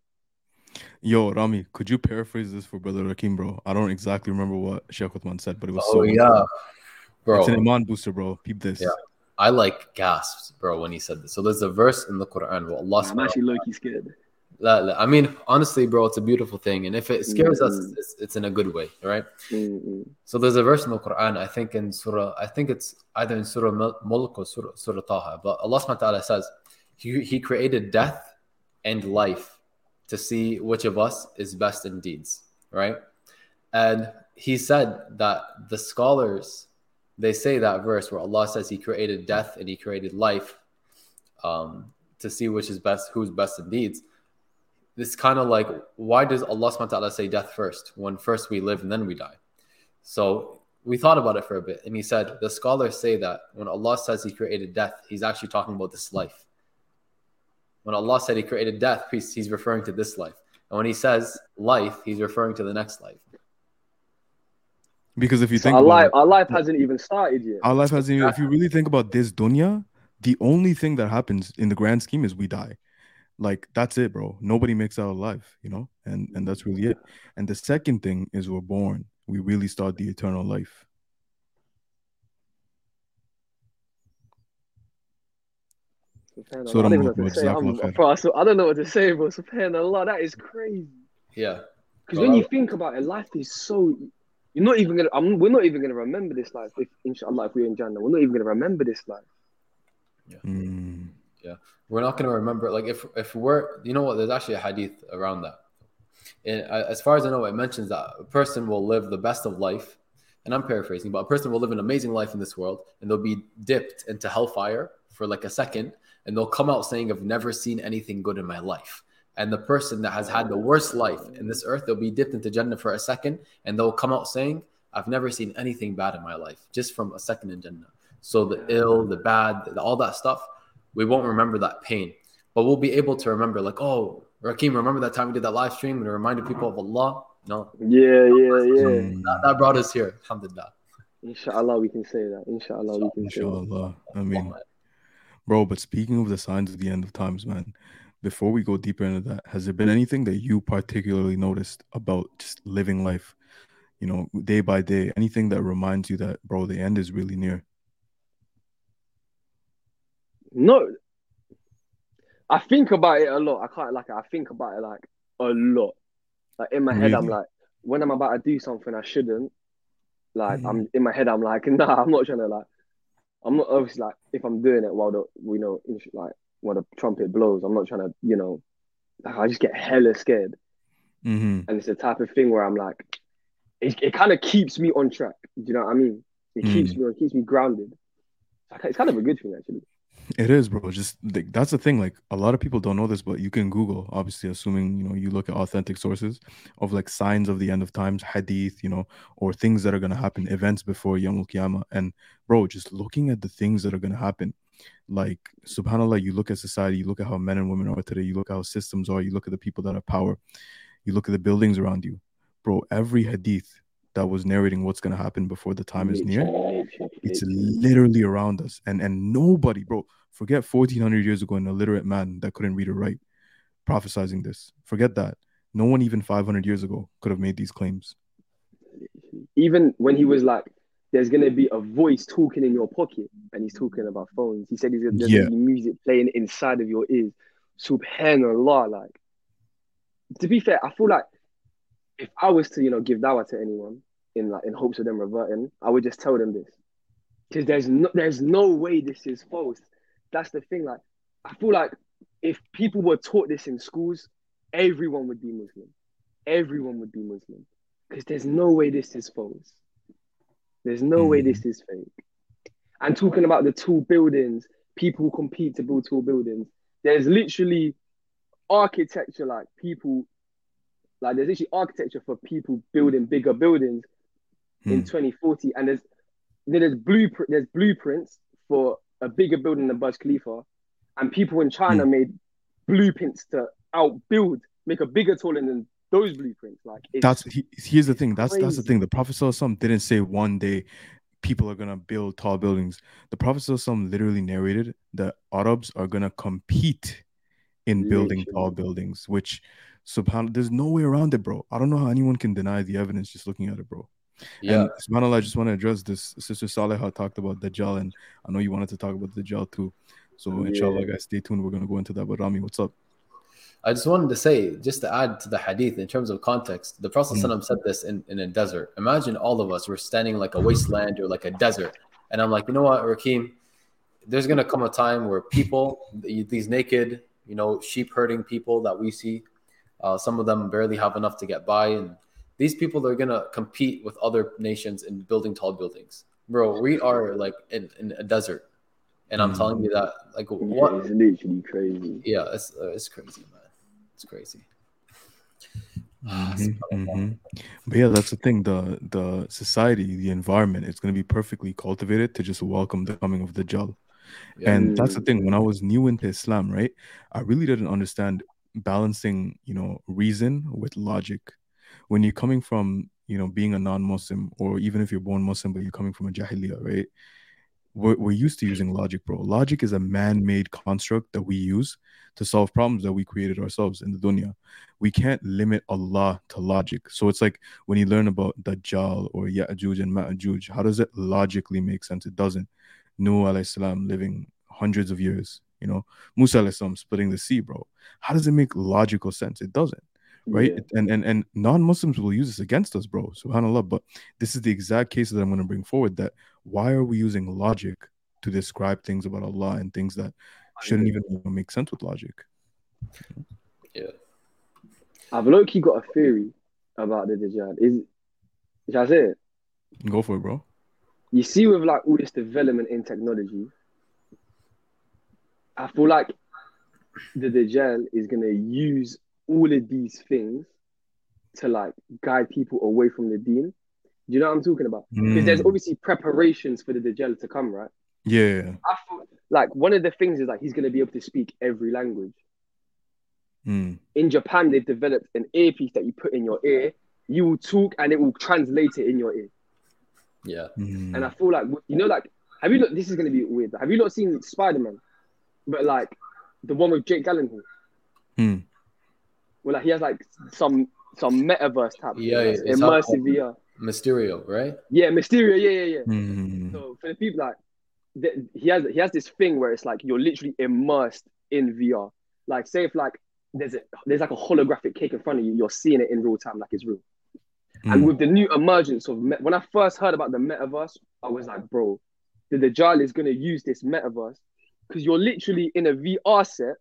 Yo, Rami, could you paraphrase this for Brother Rakim, bro? I don't exactly remember what Sheikh Uthman said, but it was Oh so yeah, bro. It's an iman booster, bro. Peep this. Yeah. I like gasps, bro, when he said this. So there's a verse in the Quran where Allah I'm actually low key scared. La- la- I mean, honestly, bro, it's a beautiful thing. And if it scares us, Mhm. it's, it's in a good way, right? Mm-mm. So there's a verse in the Quran, I think in Surah, I think it's either in Surah Mul- Mulk or Surah, Surah Taha, but Allah subhanahu wa ta'ala says, he, he created death and life to see which of us is best in deeds, right? And he said that the scholars, they say that verse where Allah says he created death and he created life um, to see which is best, who's best in deeds. This kind of like, why does Allah subhanahu wa ta'ala say death first when first we live and then we die? So we thought about it for a bit, and he said the scholars say that when Allah says He created death, He's actually talking about this life. When Allah said He created death, he's referring to this life, and when He says life, He's referring to the next life. Because if you So think our about life, it, our life hasn't even started yet. our life hasn't even, if you really think about this dunya, the only thing that happens in the grand scheme is we die. like that's it, bro. Nobody makes out alive, you know, and and that's really it. And the second thing is we're born. We really start the eternal life. So I don't know what to say. I'm, bro, so I don't know what to say, bro. Subhanallah, that is crazy. Yeah. Because when you think about it, life is so. You're not even gonna. I'm, we're not even gonna remember this life. If inshallah, if we're in Jannah, we're not even gonna remember this life. Yeah. Mm. Yeah. We're not gonna remember. Like if if we're, you know what? There's actually a hadith around that. And as far as I know, it mentions that a person will live the best of life, and I'm paraphrasing, but a person will live an amazing life in this world, and they'll be dipped into hellfire for like a second, and they'll come out saying, I've never seen anything good in my life. And the person that has had the worst life in this earth, they'll be dipped into Jannah for a second, and they'll come out saying, I've never seen anything bad in my life, just from a second in Jannah. So the ill, the bad, the, all that stuff, we won't remember that pain, but we'll be able to remember, like, oh, Rakim, remember that time we did that live stream and it reminded people of Allah? No. Yeah, yeah, yeah. That, that brought us here. Alhamdulillah. Inshallah, we can say that. Inshallah, we can Inshallah. say that. I mean, Bro, but speaking of the signs of the end of times, man, before we go deeper into that, has there been anything that you particularly noticed about just living life, you know, day by day? Anything that reminds you that, bro, the end is really near? No, I think about it a lot. I can't like I think about it like a lot. Like in my really? head, I'm like, when I'm about to do something I shouldn't, like mm. I'm in my head, I'm like, nah, I'm not trying to like I'm not obviously like if I'm doing it while the you know like while the trumpet blows, I'm not trying to you know like I just get hella scared, mm-hmm. and it's the type of thing where I'm like, it, it kind of keeps me on track. Do you know what I mean? It mm. keeps me it keeps me grounded. It's kind of a good thing actually. It is, bro. Just like, that's the thing. Like a lot of people don't know this, but you can Google, obviously, assuming you know you look at authentic sources of like signs of the end of times, hadith, you know, or things that are gonna happen, events before Yom Qiyamah. And bro, just looking at the things that are gonna happen, like Subhanallah, you look at society, you look at how men and women are today, you look at how systems are, you look at the people that have power, you look at the buildings around you, bro. Every hadith that was narrating what's gonna happen before the time is near, it's literally around us, and and nobody, bro Forget 1400 years ago, an illiterate man that couldn't read or write prophesizing this. Forget that. No one even 500 years ago could have made these claims. Even when he was like, there's going to be a voice talking in your pocket, and he's talking about phones. He said there's going to be music playing inside of your ears. Subhanallah. Like, to be fair, I feel like if I was to, you know, give dawah to anyone in like in hopes of them reverting, I would just tell them this. Because there's no there's no way this is false that's the thing. Like, I feel like if people were taught this in schools, everyone would be Muslim. Everyone would be Muslim. Because there's no way this is false. There's no mm. way this is fake. And talking about the tall buildings, people compete to build tall buildings. There's literally architecture, like people, like there's literally architecture for people building bigger buildings mm. in 2040. And there's there's blueprint there's blueprints for a bigger building than Burj Khalifa, and people in China mm. made blueprints to outbuild, make a bigger taller than those blueprints. Like that's he, here's the thing. That's crazy. that's the thing. The Prophet some didn't say one day people are gonna build tall buildings. The Prophet some literally narrated that Arabs are gonna compete in building tall buildings, which subhanAllah, there's no way around it, bro. I don't know how anyone can deny the evidence just looking at it, bro. Yeah. And subhanAllah, I just want to address this. Sister Saleha talked about Dajjal, and I know you wanted to talk about Dajjal too. So yeah. inshallah, guys, stay tuned. We're gonna go into that. But Rami, what's up? I just wanted to say, just to add to the hadith in terms of context, the Prophet mm. said this in, in a desert. Imagine all of us were standing like a wasteland or like a desert. And I'm like, you know what, Rakim, there's gonna come a time where people, these naked, you know, sheep herding people that we see, uh, some of them barely have enough to get by and these people are gonna compete with other nations in building tall buildings. Bro, we are like in, in a desert, and I'm mm-hmm. telling you that like what? It's literally crazy. Yeah, it's uh, it's crazy, man. It's crazy. Mm-hmm, mm-hmm. But yeah, that's the thing. The the society, the environment, it's going to be perfectly cultivated to just welcome the coming of Dajjal. Yeah. And that's the thing. When I was new into Islam, right, I really didn't understand balancing, you know, reason with logic when you're coming from you know being a non-muslim or even if you're born muslim but you're coming from a jahiliyyah right we're, we're used to using logic, bro. Logic is a man-made construct that we use to solve problems that we created ourselves in the dunya. We can't limit Allah to logic. So it's like when you learn about Dajjal or Ya'juj and Ma'juj, how does it logically make sense? It doesn't. Nuh alayhi salam living hundreds of years, you know, Musa alayhi salam splitting the sea, bro. How does it make logical sense? It doesn't right? Yeah. And and and non-Muslims will use this against us, bro. Subhanallah. But this is the exact case that I'm going to bring forward. That why are we using logic to describe things about Allah and things that shouldn't even make sense with logic? Yeah. I've low-key got a theory about the Dajjal. Is should I say it? Go for it, bro. You see, with like all this development in technology, I feel like the Dajjal is gonna use all of these things to like guide people away from the deen. Do you know what I'm talking about? Because mm. there's obviously preparations for the Dajjal to come, right? Yeah. I thought, like one of the things is like he's gonna be able to speak every language. Mm. In Japan, they've developed an earpiece that you put in your ear. You will talk and it will translate it in your ear. Yeah. Mm. And I feel like you know, like, have you not? This is gonna be weird. Have you not seen Spider Man? But like the one with Jake Gyllenhaal. Mm well, like he has like some some metaverse type, yeah, yeah immersive VR. Mysterio, right? Yeah, Mysterio. Yeah, yeah, yeah. Mm. So for the people like, the, he has he has this thing where it's like you're literally immersed in VR. Like, say if like there's a there's like a holographic cake in front of you, you're seeing it in real time, like it's real. Mm. And with the new emergence of me- when I first heard about the metaverse, I was like, bro, the Dajjal is gonna use this metaverse because you're literally in a VR set,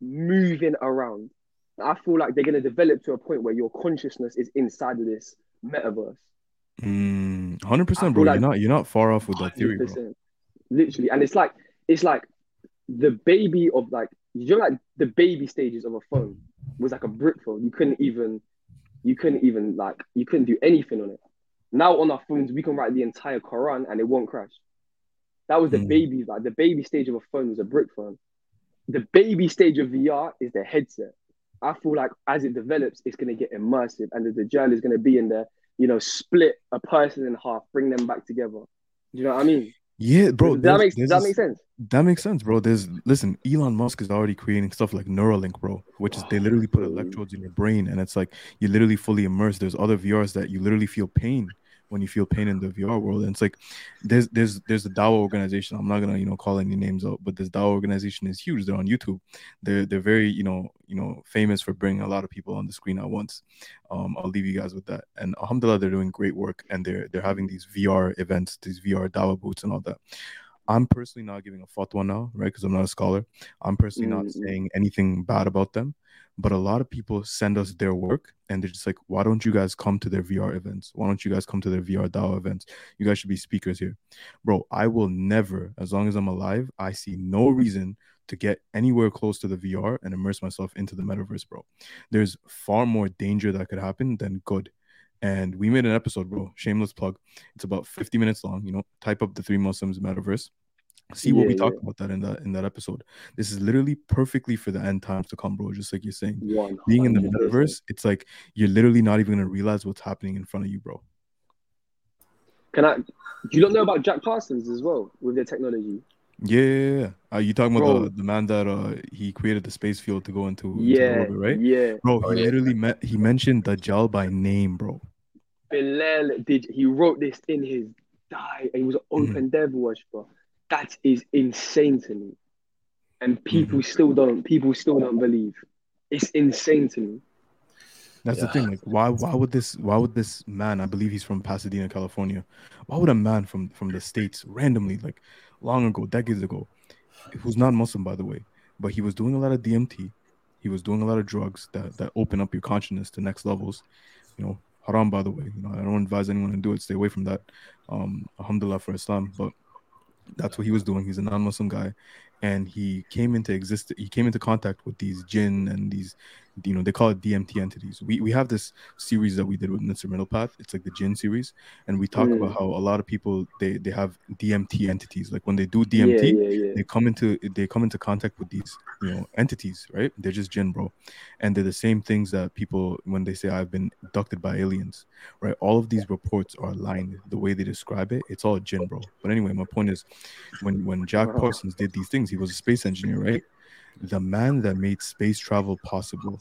moving around. I feel like they're going to develop to a point where your consciousness is inside of this metaverse. Mm, 100%, bro. Like you're not you're not far off with that theory, bro. Literally, and it's like it's like the baby of like you know like the baby stages of a phone was like a brick phone. You couldn't even you couldn't even like you couldn't do anything on it. Now on our phones we can write the entire Quran and it won't crash. That was the mm. baby like the baby stage of a phone was a brick phone. The baby stage of VR is the headset. I feel like as it develops, it's going to get immersive, and the Dajjal is going to be in there, you know, split a person in half, bring them back together. Do you know what I mean? Yeah, bro. That makes that makes sense. That makes sense, bro. There's listen, Elon Musk is already creating stuff like Neuralink, bro, which is they literally put oh. electrodes in your brain, and it's like you literally fully immersed. There's other VRs that you literally feel pain when you feel pain in the VR world. And it's like there's there's there's a DAO organization. I'm not gonna you know call any names out, but this DAO organization is huge. They're on YouTube. They're they're very you know you know famous for bringing a lot of people on the screen at once. Um, I'll leave you guys with that. And alhamdulillah, they're doing great work, and they're they're having these VR events, these VR DAO booths, and all that. I'm personally not giving a fatwa now, right? Because I'm not a scholar. I'm personally mm-hmm. not saying anything bad about them but a lot of people send us their work and they're just like why don't you guys come to their vr events? Why don't you guys come to their vr dao events? You guys should be speakers here. Bro i will never as long as i'm alive i see no reason to get anywhere close to the vr and immerse myself into the metaverse bro. There's far more danger that could happen than good. And we made an episode bro. Shameless plug. It's about 50 minutes long you know? Type up the three muslims metaverse see what yeah, we yeah. talked about that in that in that episode this is literally perfectly for the end times to come bro just like you're saying 100%. being in the metaverse it's like you're literally not even gonna realize what's happening in front of you bro can i do you not know about jack parsons as well with their technology yeah, yeah, yeah. Are you talking about the, the man that uh he created the space field to go into, yeah, into orbit, right? Yeah, bro. He oh, literally met he mentioned Dajjal by name, bro. Bilal did he wrote this in his die. He was an mm-hmm. open mm-hmm. devil worshiper that is insane to me. And people mm-hmm. still don't people still don't believe. It's insane to me. That's yeah. the thing. Like, why why would this why would this man? I believe he's from Pasadena, California. Why would a man from from the states randomly, like long ago, decades ago, who's not Muslim by the way, but he was doing a lot of DMT, he was doing a lot of drugs that that open up your consciousness to next levels. You know, haram by the way. You know, I don't advise anyone to do it. Stay away from that. Um, alhamdulillah for Islam, but that's what he was doing. He's a non-Muslim guy, and he came into exist. He came into contact with these jinn and these you know they call it DMT entities. We we have this series that we did with Mr. Middle Path. It's like the Jinn series, and we talk mm. about how a lot of people they they have DMT entities. Like when they do DMT, yeah, yeah, yeah. they come into they come into contact with these you know entities, right? They're just Jinn, bro, and they're the same things that people when they say I've been abducted by aliens, right? All of these reports are aligned. The way they describe it, it's all Jinn, bro. But anyway, my point is, when when Jack Parsons did these things, he was a space engineer, right? the man that made space travel possible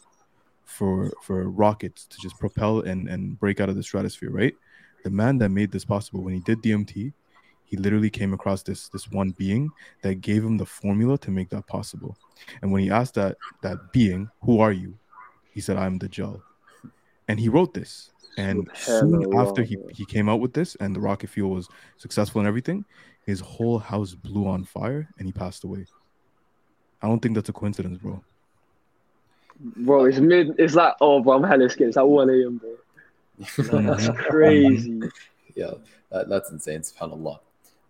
for for rockets to just propel and and break out of the stratosphere right? The man that made this possible when he did dmt he literally came across this this one being that gave him the formula to make that possible. And when he asked that that being who are you? he said i'm Dajjal and he wrote this. And soon after he, he came out with this and the rocket fuel was successful and everything his whole house blew on fire and he passed away I don't think that's a coincidence, bro. Bro, it's mid. It's like, oh, bro, I'm hella scared. It's like 1 a.m., bro. that's crazy. yeah, that, that's insane. Subhanallah.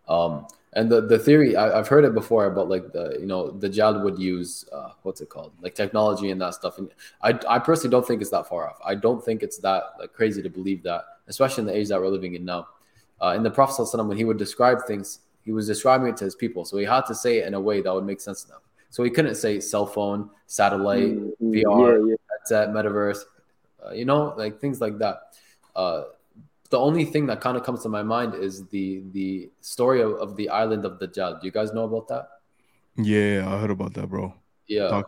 Um, and the, the theory, I, have heard it before about like the, you know, the Dajjal would use, uh, what's it called? Like technology and that stuff. And I, I personally don't think it's that far off. I don't think it's that like crazy to believe that, especially in the age that we're living in now. Uh, in the Prophet, when he would describe things, he was describing it to his people. So he had to say it in a way that would make sense to them. So he couldn't say cell phone, satellite, mm-hmm. VR, yeah, yeah. headset, metaverse, uh, you know, like things like that. Uh, the only thing that kind of comes to my mind is the the story of, of the island of the Dajjal. Do you guys know about that? Yeah, I heard about that, bro. Yeah.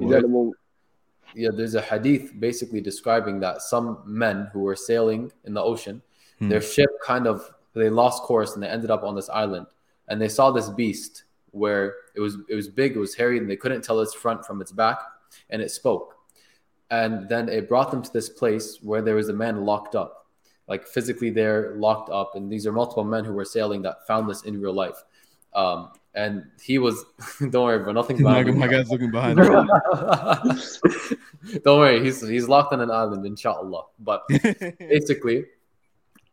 Yeah, there's a hadith basically describing that some men who were sailing in the ocean, hmm. their ship kind of they lost course and they ended up on this island and they saw this beast where it was it was big, it was hairy, and they couldn't tell its front from its back, and it spoke. And then it brought them to this place where there was a man locked up, like physically there, locked up. And these are multiple men who were sailing that found this in real life. Um, and he was, don't worry, bro, nothing my, my guy's looking behind. don't worry, he's he's locked on an island, inshallah. But basically,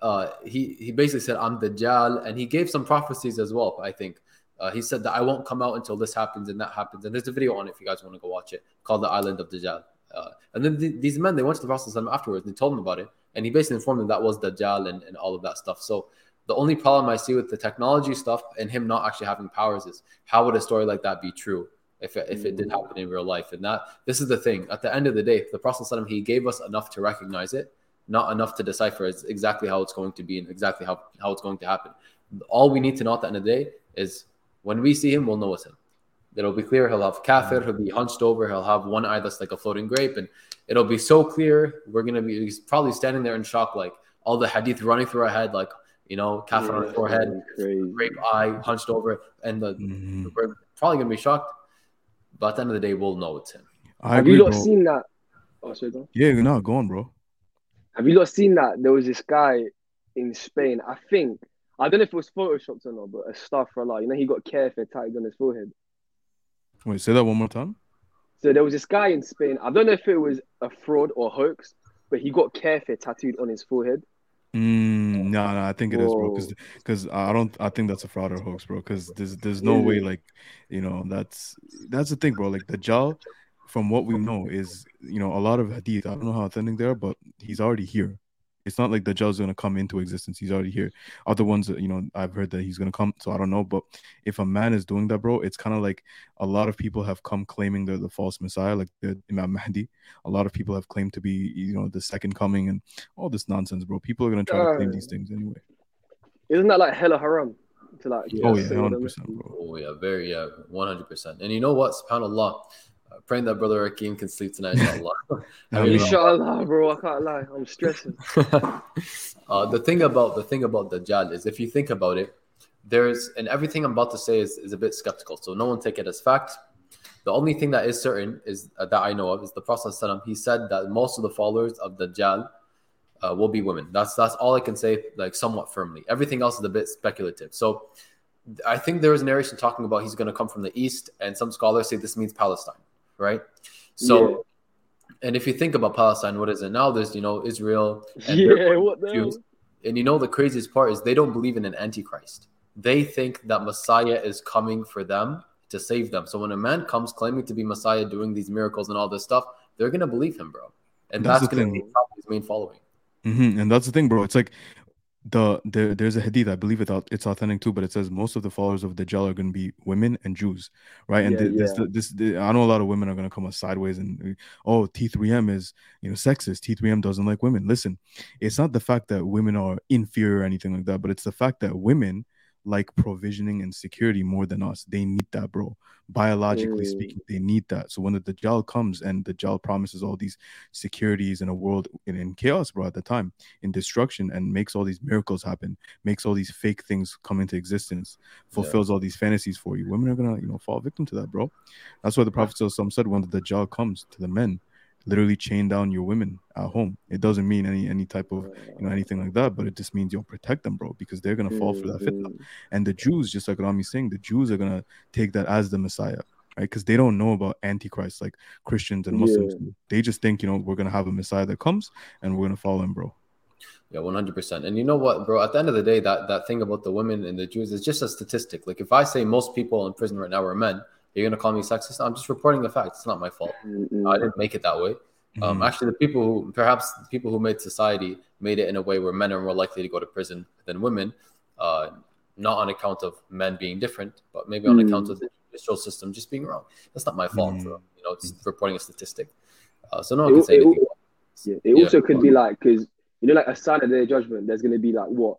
uh, he he basically said, "I'm Dajjal," and he gave some prophecies as well. I think uh, he said that I won't come out until this happens and that happens. And there's a video on it if you guys want to go watch it called The Island of Dajjal. Uh, and then th- these men, they went to the Prophet afterwards and they told him about it. And he basically informed them that was Dajjal and, and all of that stuff. So the only problem I see with the technology stuff and him not actually having powers is how would a story like that be true if it, if it did happen in real life? And that this is the thing. At the end of the day, the Prophet he gave us enough to recognize it, not enough to decipher is exactly how it's going to be and exactly how, how it's going to happen. All we need to know at the end of the day is when we see him, we'll know it's him. It'll be clear. He'll have kafir. He'll be hunched over. He'll have one eye that's like a floating grape, and it'll be so clear. We're gonna be he's probably standing there in shock, like all the hadith running through our head, like you know, kafir yeah, on the forehead, grape eye hunched over, and the, mm-hmm. we're probably gonna be shocked. But at the end of the day, we'll know it's him. I have agree, you not bro. seen that? Oh, sorry, yeah, no, go on, bro. Have you not seen that? There was this guy in Spain. I think I don't know if it was photoshopped or not, but astaghfirullah. You know, he got kafir tagged on his forehead. Wait, say that one more time. So there was this guy in Spain. I don't know if it was a fraud or hoax, but he got kafir tattooed on his forehead. Mm, no, no, I think it is, bro. Because because I don't, I think that's a fraud or hoax, bro. Because there's there's no way, like, you know, that's that's the thing, bro. Like Dajjal, from what we know, is you know a lot of hadith. I don't know how authentic they are, but he's already here. It's not like the is going to come into existence. He's already here. Other ones, you know, I've heard that he's going to come. So I don't know. But if a man is doing that, bro, it's kind of like a lot of people have come claiming they're the false Messiah, like the Imam Mahdi. A lot of people have claimed to be, you know, the second coming and all this nonsense, bro. People are going to try uh, to claim these things anyway. Isn't that like hella haram? To like, oh, yeah, 100%, bro. Oh, yeah, very, yeah, 100%. And you know what? SubhanAllah praying that brother Rakim can sleep tonight, inshallah. inshallah, bro. I can't lie. I'm stressing. uh, the thing about the thing about Dajjal is if you think about it, there's and everything I'm about to say is, is a bit skeptical. So no one take it as fact. The only thing that is certain is uh, that I know of is the Prophet he said that most of the followers of Dajjal uh, will be women. That's that's all I can say, like somewhat firmly. Everything else is a bit speculative. So I think there is a narration talking about he's going to come from the east, and some scholars say this means Palestine right? So, yeah. and if you think about Palestine, what is it now? There's you know Israel, and yeah, what the Jews. and you know the craziest part is they don't believe in an antichrist. They think that Messiah is coming for them to save them. So when a man comes claiming to be Messiah, doing these miracles and all this stuff, they're gonna believe him, bro, and that's, That's gonna thing. be his main following. hmm And that's the thing, bro. It's like the there, there's a hadith, I believe it, it's authentic too, but it says most of the followers of Dajjal are going to be women and Jews, right? And Yeah, th- this, yeah. this, the- I know a lot of women are going to come up sideways and oh, T3M is you know sexist. T3M doesn't like women. Listen, it's not the fact that women are inferior or anything like that, but it's the fact that women like provisioning and security more than us. They need that, bro. Biologically Mm. speaking, they need that. So when the Dajjal comes and the Dajjal promises all these securities in a world in, in chaos, bro, at the time, in destruction, and makes all these miracles happen, makes all these fake things come into existence, fulfills all these fantasies for you. Women are gonna, you know, fall victim to that, bro. That's why the Prophet said when the Dajjal comes to the men, literally chain down your women at home. It doesn't mean any any type of you know anything like that, but it just means you'll protect them, bro, because they're gonna fall for that fitna. Mhm. And the Jews, just like Rami's saying, the Jews are gonna take that as the Messiah, right? Because they don't know about Antichrist like Christians and Muslims. Yeah. They just think, you know, we're gonna have a Messiah that comes and we're gonna follow him, bro. Yeah, one hundred percent. And you know what, bro? At the end of the day, that that thing about the women and the Jews is just a statistic. Like if I say most people in prison right now are men, you're gonna call me sexist. I'm just reporting the fact. It's not my fault. Mhm. I didn't make it that way. Um, Mhm. actually, the people who perhaps the people who made society made it in a way where men are more likely to go to prison than women, uh, not on account of men being different, but maybe on Mm. account of the judicial system just being wrong. That's not my fault. Mm. bro. You know, it's reporting a statistic. Uh, so no one It- can say it- anything. about this. Yeah, it Yeah. also could be like because you know, like a sign of their judgment. There's going to be like what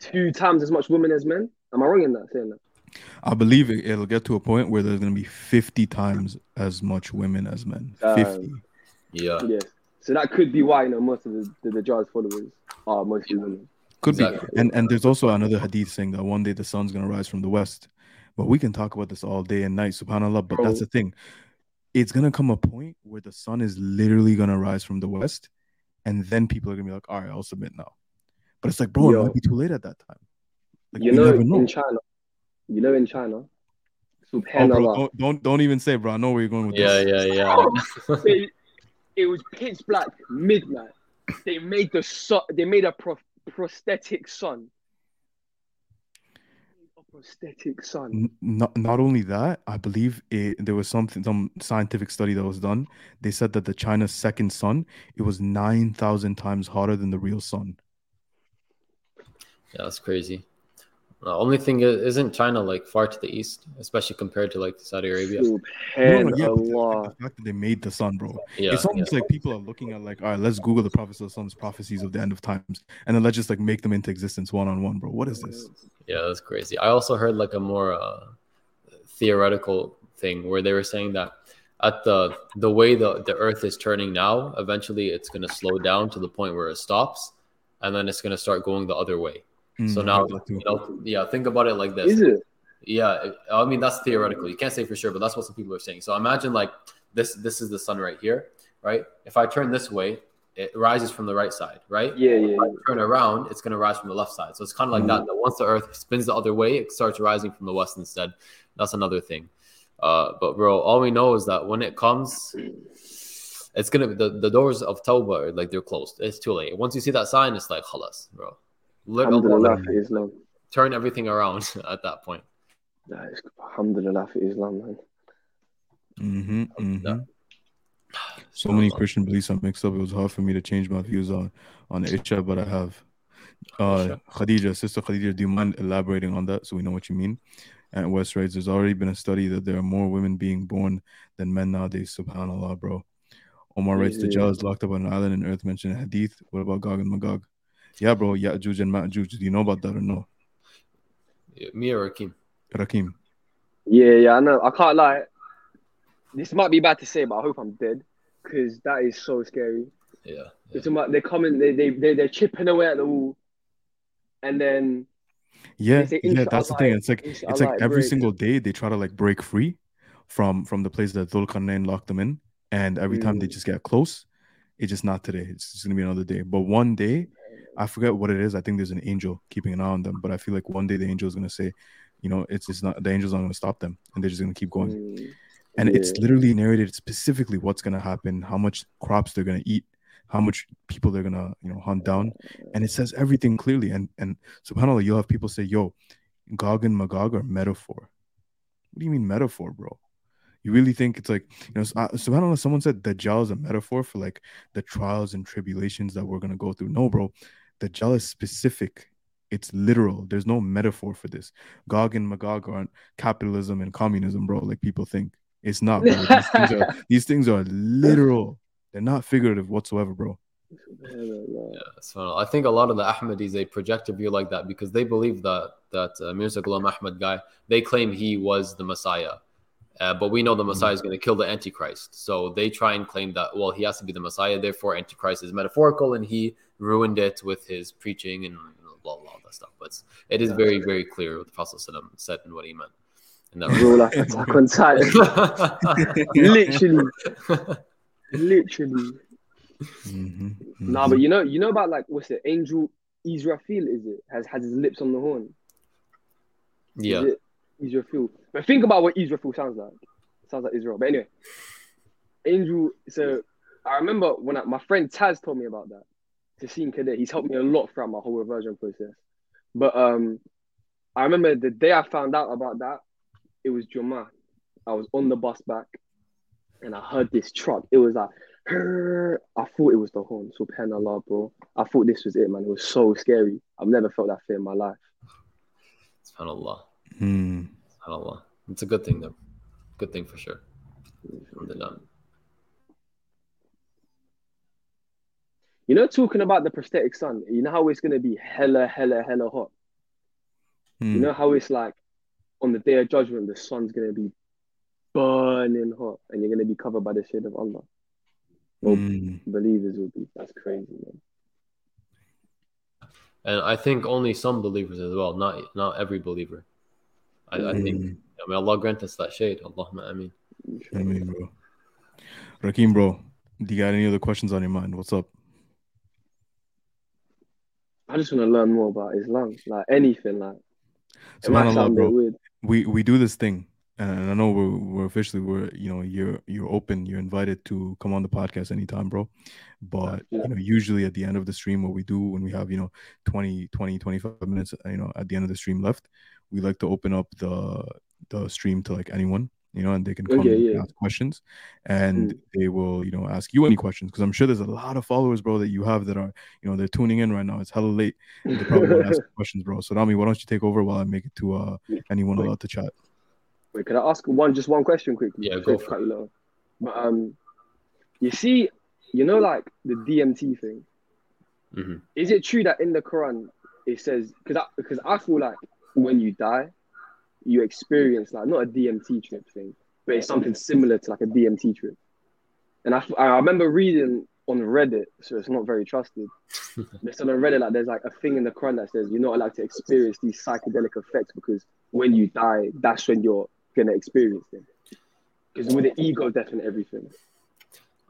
two times as much women as men. Am I wrong in that saying that? I believe it, it'll get to a point where there's gonna be 50 times as much women as men. Um, 50. Yeah, Yes. So that could be why you know most of the the, the Jars followers are mostly women. Could exactly. be. And and there's also another hadith saying that one day the sun's gonna rise from the west. But we can talk about this all day and night, subhanAllah. But Bro. that's the thing. It's gonna come a point where the sun is literally gonna rise from the west, and then people are gonna be like, all right, I'll submit now. But it's like, bro, Yo. it might be too late at that time. Like you know, know. in China, you know, in China, Oh, bro, don't, don't don't even say, bro. I know where you're going with yeah, this. yeah, yeah. Oh, they, it was pitch black, midnight. They made the sun. They made a pro- prosthetic sun. A prosthetic sun. Not, not only that, I believe it, there was something some scientific study that was done. They said that the China's second sun it was nine thousand times hotter than the real sun. Yeah, that's crazy. The only thing is, isn't China like far to the east, especially compared to like Saudi Arabia? No, no, yeah, but the, the fact that they made the sun, bro. Yeah, it's almost like people are looking at like, all right, let's Google the Prophet Sun's prophecies of the end of times, and then let's just like make them into existence one on one, bro. What is this? yeah, that's crazy. I also heard like a more uh, theoretical thing where they were saying that at the the way the the Earth is turning now, eventually it's going to slow down to the point where it stops, and then it's going to start going the other way. So Mm, I now, heard that too. you know, yeah, think about it like this. Is it? Yeah, it- I mean that's theoretical. You can't say for sure, but that's what some people are saying. So imagine like this this is the sun right here, right? If I turn this way, it rises from the right side, right? Yeah, yeah. If I turn around, it's gonna rise from the left side. So it's kind of like that. That once the Earth spins the other way, it starts rising from the west instead. That's another thing. Uh, but bro, all we know is that when it comes, it's gonna the, the doors of Tawbah are like they're closed. It's too late. Once you see that sign, it's like khalas, bro. Let Alhamdulillah for Islam. turn everything around at that point. That is, alhamdulillah for Islam, man. hmm hmm So many Christian beliefs are mixed up. It was hard for me to change my views on on Isa, but I have. Uh, Khadija, sister Khadija, do you mind elaborating on that so we know what you mean? And West writes, there's already been a study that there are more women being born than men nowadays. Subhanallah, bro. Omar writes, the Yeah. Jah is locked up on an island in Earth mentioned in Hadith. What about Gog and Magog? Yeah, bro. Ya'juj and Ma'juj. Do you know about that or no? Yeah, Me or Rakim? Rakim. Yeah, yeah, I know. I can't lie. This might be bad to say, but I hope I'm dead because that is so scary. Yeah. yeah. About they're coming, they they they they're chipping away at the wall, and then Yeah, yeah, that's the thing. It's like it's like it every breaks. single day they try to like break free from from the place that Dhul Qarnayn locked them in, and every time they Mm. just get close, it's just not today. It's just gonna be another day. But one day, I forget what it is. I think there's an angel keeping an eye on them. But I feel like one day the angel is gonna say, you know, it's it's not the angel's not gonna stop them, and they're just gonna keep going. Mm, And it's literally narrated specifically what's gonna happen, how much crops they're gonna eat, how much people they're gonna you know hunt down, and it says everything clearly. And and subhanallah, you'll have people say, "Yo, Gog and Magog are metaphor." What do you mean metaphor, bro? You really think it's like, you know, uh, subhanAllah, someone said Dajjal is a metaphor for like the trials and tribulations that we're going to go through. No, bro. Dajjal is specific. It's literal. There's no metaphor for this. Gog and Magog aren't capitalism and communism, bro, like people think. It's not, bro. These, things are, these things are literal. They're not figurative whatsoever, bro. Yeah, so I think a lot of the Ahmadis they project a view like that because they believe that that uh, Mirza Ghulam Ahmad guy they claim he was the Messiah, uh, but we know the Messiah is going to kill the Antichrist. So they try and claim that well he has to be the Messiah, therefore Antichrist is metaphorical and he ruined it with his preaching and blah blah all that stuff. But it is very very clear what the Prophet said and what he meant. And that Bro, like Attack on Titan. literally, literally. Mm-hmm, mm-hmm. Nah, but you know, you know about like what's it? Angel Israfil is it? Has has his lips on the horn. Yeah. Israfil. But think about what Israfil sounds like. It sounds like Israel. But anyway, Angel. So I remember when I, my friend Taz told me about that. To Tassim Cadet. He's helped me a lot throughout my whole reversion process. But um, I remember the day I found out about that, it was Juma. I was on the bus back, and I heard this truck. It was like I thought it was the horn. So Allah, bro. I thought this was it, man. It was so scary. I've never felt that fear in my life. SubhanAllah. Hmm. SubhanAllah. It's a good thing, though. Good thing for sure. You know, talking about the prosthetic sun, you know how it's going to be hella, hella, hella hot? You Hmm. know how it's like on the day of judgment, the sun's going to be burning hot and you're going to be covered by the shade of Allah. Well, Hmm. believers will be. That's crazy, man. And I think only some believers as well, not not every believer. I, I think. Hmm. I mean, Allah grant us that shade. Allahumma ameen. I mean, bro. Rakim, bro. Do you got any other questions on your mind? What's up? I just want to learn more about Islam, like anything. Like it might Subhanallah, sound a bit bro. weird. we we do this thing and i know we're, we're officially we're you know you're you're open you're invited to come on the podcast anytime bro but you know usually at the end of the stream what we do when we have you know 20 20 25 minutes you know at the end of the stream left we like to open up the the stream to like anyone you know and they can come Okay, and ask questions and they will you know ask you any questions because i'm sure there's a lot of followers bro that you have that are you know they're tuning in right now it's hella late they probably want to ask questions bro so Rami, why don't you take over while i make it to uh anyone allowed to chat Wait, can I ask one just one question quickly? Yeah, go for it. you off. But um, you see, you know, like the DMT thing. Mhm. Is it true that in the Quran it says because I because I feel like when you die, you experience like not a DMT trip thing, but it's something similar to like a DMT trip. And I, I remember reading on Reddit, so it's not very trusted. It's on Reddit like there's like a thing in the Quran that says you're not allowed to experience these psychedelic effects because when you die, that's when you're gonna experience them. Because with the ego death and everything.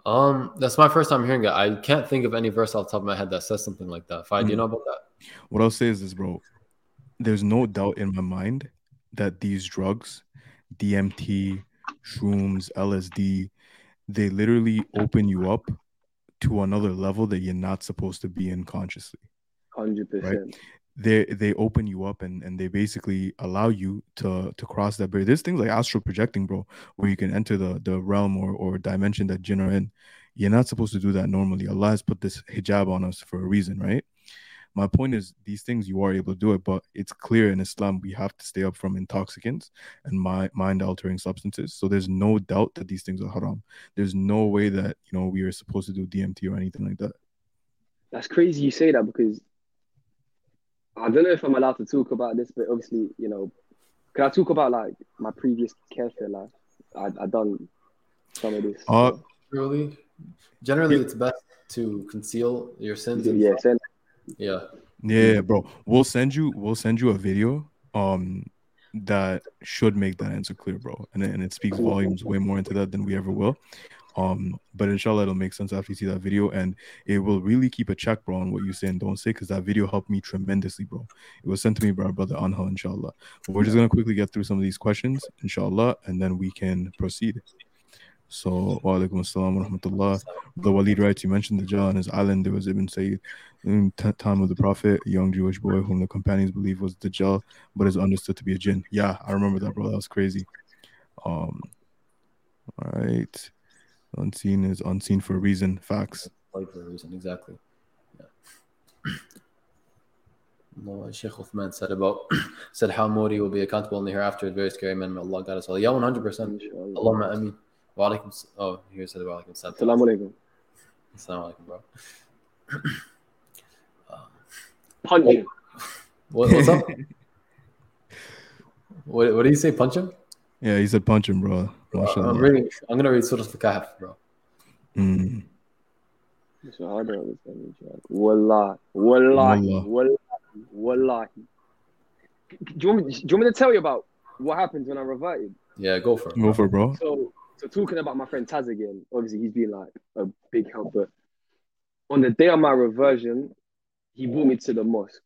Um, that's my first time hearing it. I can't think of any verse off the top of my head that says something like that. Fi, do you Mhm. know about that? What I'll say is this, bro. There's no doubt in my mind that these drugs, DMT, shrooms, LSD, they literally open you up to another level that you're not supposed to be in consciously. Hundred percent. They they open you up and, and they basically allow you to to cross that barrier. There's things like astral projecting, bro, where you can enter the the realm or, or dimension that jinn are in. You're not supposed to do that normally. Allah has put this hijab on us for a reason, right? My point is, these things you are able to do it, but it's clear in Islam we have to stay up from intoxicants and mi- mind altering substances. So there's no doubt that these things are haram. There's no way that you know we are supposed to do DMT or anything like that. That's crazy you say that because I don't know if I'm allowed to talk about this, but obviously, you know, can I talk about like my previous kafir life? I I done some of this. Uh, Generally, generally, it's best to conceal your sins. and yeah, stuff. send, yeah. Yeah, bro. We'll send you. We'll send you a video. Um, that should make that answer clear, bro. And and it speaks volumes way more into that than we ever will. Um, but inshallah, it'll make sense after you see that video, and it will really keep a check, bro, on what you say and don't say, because that video helped me tremendously, bro. It was sent to me by our brother Anha, inshallah. But we're just gonna quickly get through some of these questions, inshallah, and then we can proceed. So, wa alaikum assalam wa rahmatullah. The Walid writes, you mentioned Dajjal on his island. There was Ibn Sayyid in t- time of the Prophet, a young Jewish boy whom the companions believe was Dajjal, but is understood to be a jinn. Yeah, I remember that, bro. That was crazy. Um, all right. Unseen is unseen for a reason. Facts. Like for a reason, exactly. Yeah. No, Sheikh Uthman said about said how Modi will be accountable in the hereafter is very scary, man. May Allah guide us all. Yeah, one hundred percent. Allahumma ameen. Wa alaikum. s- Oh, here said wa alaikum salam. Assalamu alaikum. Assalamu alaikum, bro. Punch him. What, what's up? what, what do you say? Punch him? Yeah, he said punch him, bro. I'm reading. I'm gonna read Surah Al-Kahf, bro. Mm. So I don't understand each other. Wallahi, wallahi, Wallah. wallahi, wallahi. Do you, want me, do you want me to tell you about what happens when I reverted? Yeah, go for it. Go for it, bro. So, so talking about my friend Taz again, obviously he's been like a big help. But on the day of my reversion, he brought me to the mosque.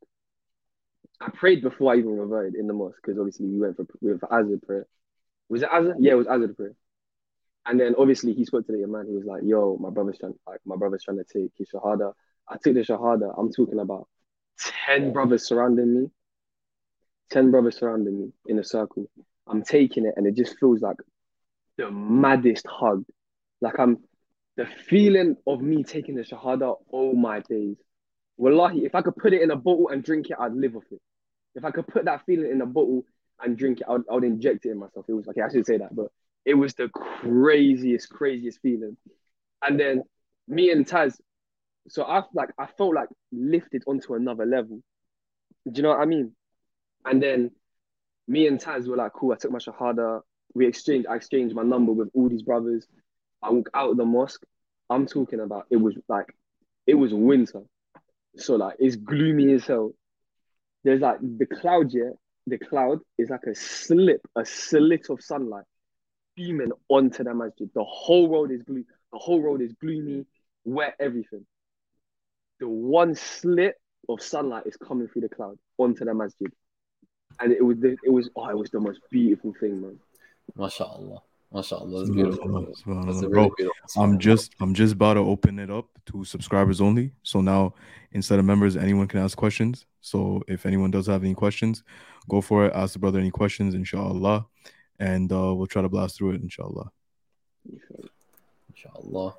I prayed before I even reverted in the mosque because obviously we went for we went for Asr prayer. Was it Asr? Yeah, it was Asr prayer. And then obviously he spoke to the man. He was like, "Yo, my brother's trying, like my brother's trying to take his shahada." I took the shahada. I'm talking about ten brothers surrounding me. Ten brothers surrounding me in a circle. I'm taking it, and it just feels like the maddest hug. Like I'm the feeling of me taking the shahada. Oh my days, wallahi! If I could put it in a bottle and drink it, I'd live off it. If I could put that feeling in a bottle and drink it, I would, I would inject it in myself. It was okay. I should say that, but it was the craziest, craziest feeling. And then me and Taz, so I like I felt like lifted onto another level. Do you know what I mean? And then me and Taz were like, cool. I took my shahada. We exchanged. I exchanged my number with all these brothers. I walk out of the mosque. I'm talking about. It was like, it was winter, so like it's gloomy as hell. There's like the cloud. Yeah, the cloud is like a slip, a slit of sunlight beaming onto the masjid. The whole road is blue. The whole road is gloomy, wet, everything. The one slit of sunlight is coming through the cloud onto the masjid, and it was the, it was oh, it was the most beautiful thing, man. MashaAllah. MashaAllah. That's beautiful. That's really Bro, beautiful. I'm just I'm just about to open it up to subscribers only. So now instead of members, anyone can ask questions. So if anyone does have any questions, go for it. Ask the brother any questions, inshallah. And uh, we'll try to blast through it, inshallah. MashaAllah.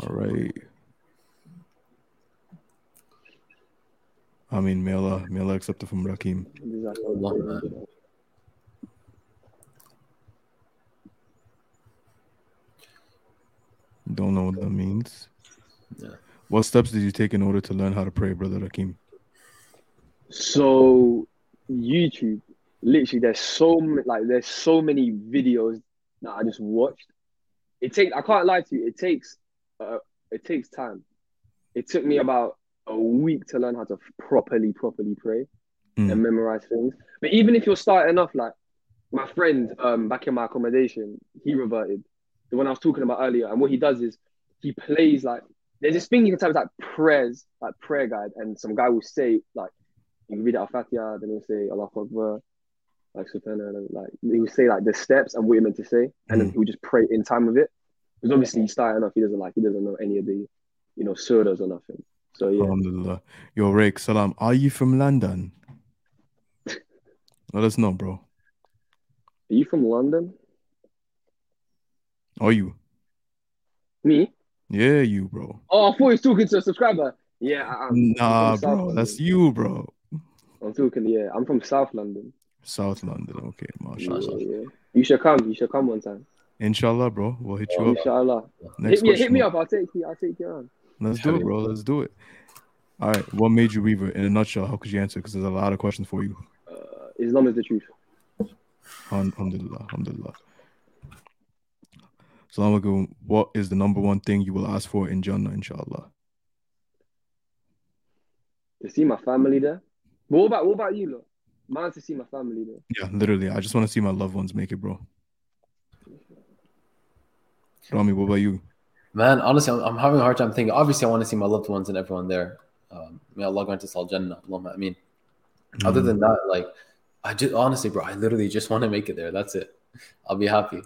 All right. I mean, may Allah, may Allah accept it from Rakim. Allah, man. Don't know what that means. Yeah. What steps did you take in order to learn how to pray, brother Rakim? So YouTube, literally, there's so like there's so many videos that I just watched. It takes I can't lie to you. It takes uh, it takes time. It took me about a week to learn how to properly properly pray Mm. and memorize things. But even if you're starting off, like my friend um back in my accommodation, he reverted the one I was talking about earlier. And what he does is he plays like there's this thing you can type like prayers, like prayer guide, and some guy will say like you can read Al Fatiha, then he'll say Allah Akbar, like Subhanallah, like he will say like the steps and what you're meant to say, and then Mm. he would just pray in time with it. Because obviously he's starting off, he doesn't like he doesn't know any of the, you know, surahs or nothing. So yeah, Alhamdulillah. Yo, Rake, salam. Are you from London? Let us know, bro. are you from London? Are you? Me? Yeah, you, bro. Oh, I thought he was talking to a subscriber. Yeah, I, I'm, Nah, I'm bro. That's you, bro. I'm talking. Yeah, I'm from South London. South London. Okay, Yeah, mashallah. yeah. You should come. You should come one time. Inshallah, bro. We'll hit you up. Inshallah. Next hit me, hit me up. I'll take you. I'll take you on. Let's do it, bro. Let's do it. All right. What made you revert? In a nutshell, how could you answer? Because there's a lot of questions for you. Uh, Islam is the truth. Alhamdulillah. Alhamdulillah. Assalamu alaikum. What is the number one thing you will ask for in Jannah, inshallah? To see my family there. But what about what about you, look? Mine's to see my family there. Yeah, literally. I just want to see my loved ones make it, bro. Rami, what about you? Man, honestly, I'm, I'm having a hard time thinking. Obviously, I want to see my loved ones and everyone there. Um, may Allah grant us all Jannah. Allahumma ameen. Other Mm. than that, like, I just honestly, bro, I literally just want to make it there. That's it. I'll be happy.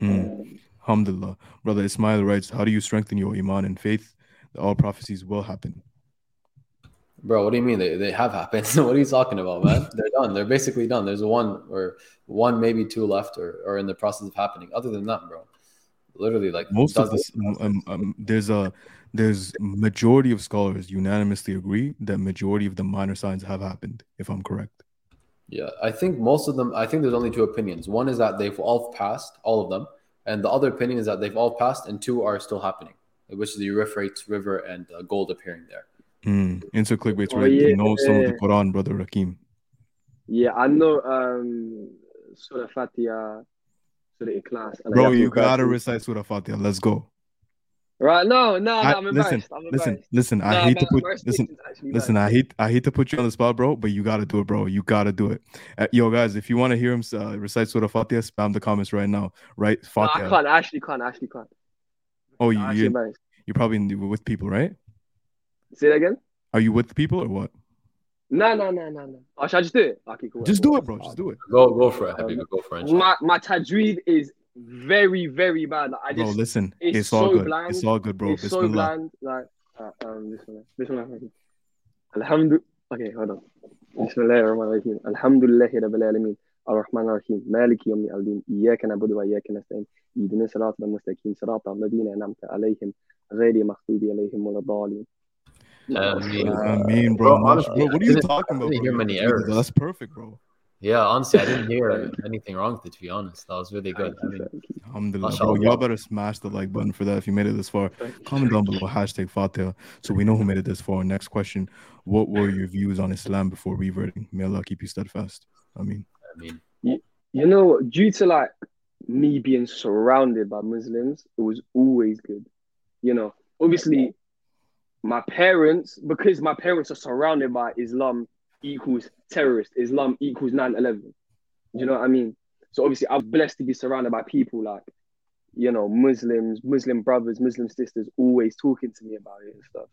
Mm. Alhamdulillah. Brother Ismail writes, How do you strengthen your iman and faith that all prophecies will happen? Bro, what do you mean they, they have happened? what are you talking about, man? They're done. They're basically done. There's one or one, maybe two left or, or in the process of happening. Other than that, bro, literally like most of this um, um, there's a there's majority of scholars unanimously agree that majority of the minor signs have happened if i'm correct yeah i think most of them i think there's only two opinions one is that they've all passed all of them and the other opinion is that they've all passed and two are still happening which is the Euphrates river and uh, gold appearing there. Mm. into clickbait oh, yeah, you know some of the quran brother rakim. Yeah i know um surah fatiha surah ikhlas bro you gotta recite surah fatiha. Let's go Right? No, no, no I'm embarrassed. listen, I'm listen, listen. No, I hate to put listen, listen. I hate I hate to put you on the spot, bro. But you gotta do it, bro. You gotta do it. Uh, yo, guys, if you want to hear him uh, recite Surah Fatiha, spam the comments right now. Right? Fatiha. No, I can't. I Actually, can't. I Actually, can't. Oh, you you you're probably with people, right? Say that again. Are you with people or what? No, no, no, no, no. Oh, should I just do it? Okay, cool. Just do it, bro. Just do it. Go, go for it. Habiba. Go for it. My my tajweed is very, very bad. Like, I just, bro, listen, it's, it's all so good. Bland. It's all good, bro. It's so bland. Like, uh, um, this one, this one. Alhamdulillah. Okay, hold on. بسم الله الرحمن الرحيم الحمد لله رب العالمين الرحمن الرحيم مالك يوم الدين إياك نعبد وإياك نستعين اهدنا الصراط المستقيم صراط الذين أنعمت عليهم غير المغضوب عليهم ولا الضالين I mean, I mean, bro, bro, bro, what are you talking about? Hear many errors. That's perfect, bro. Yeah, honestly, I didn't hear anything wrong with it. To be honest, that was really good. I mean, Alhamdulillah, bro, y'all better smash the like button for that if you made it this far. Comment down below hashtag Fatiha so we know who made it this far. Next question: What were your views on Islam before reverting? May Allah keep you steadfast. I mean, I mean, you, you know, due to like me being surrounded by Muslims, it was always good. You know, obviously, my parents because my parents are surrounded by Islam equals terrorist. Islam equals 9-11. You know what I mean? So obviously I'm blessed to be surrounded by people like, you know, Muslims, Muslim brothers, Muslim sisters always talking to me about it and stuff.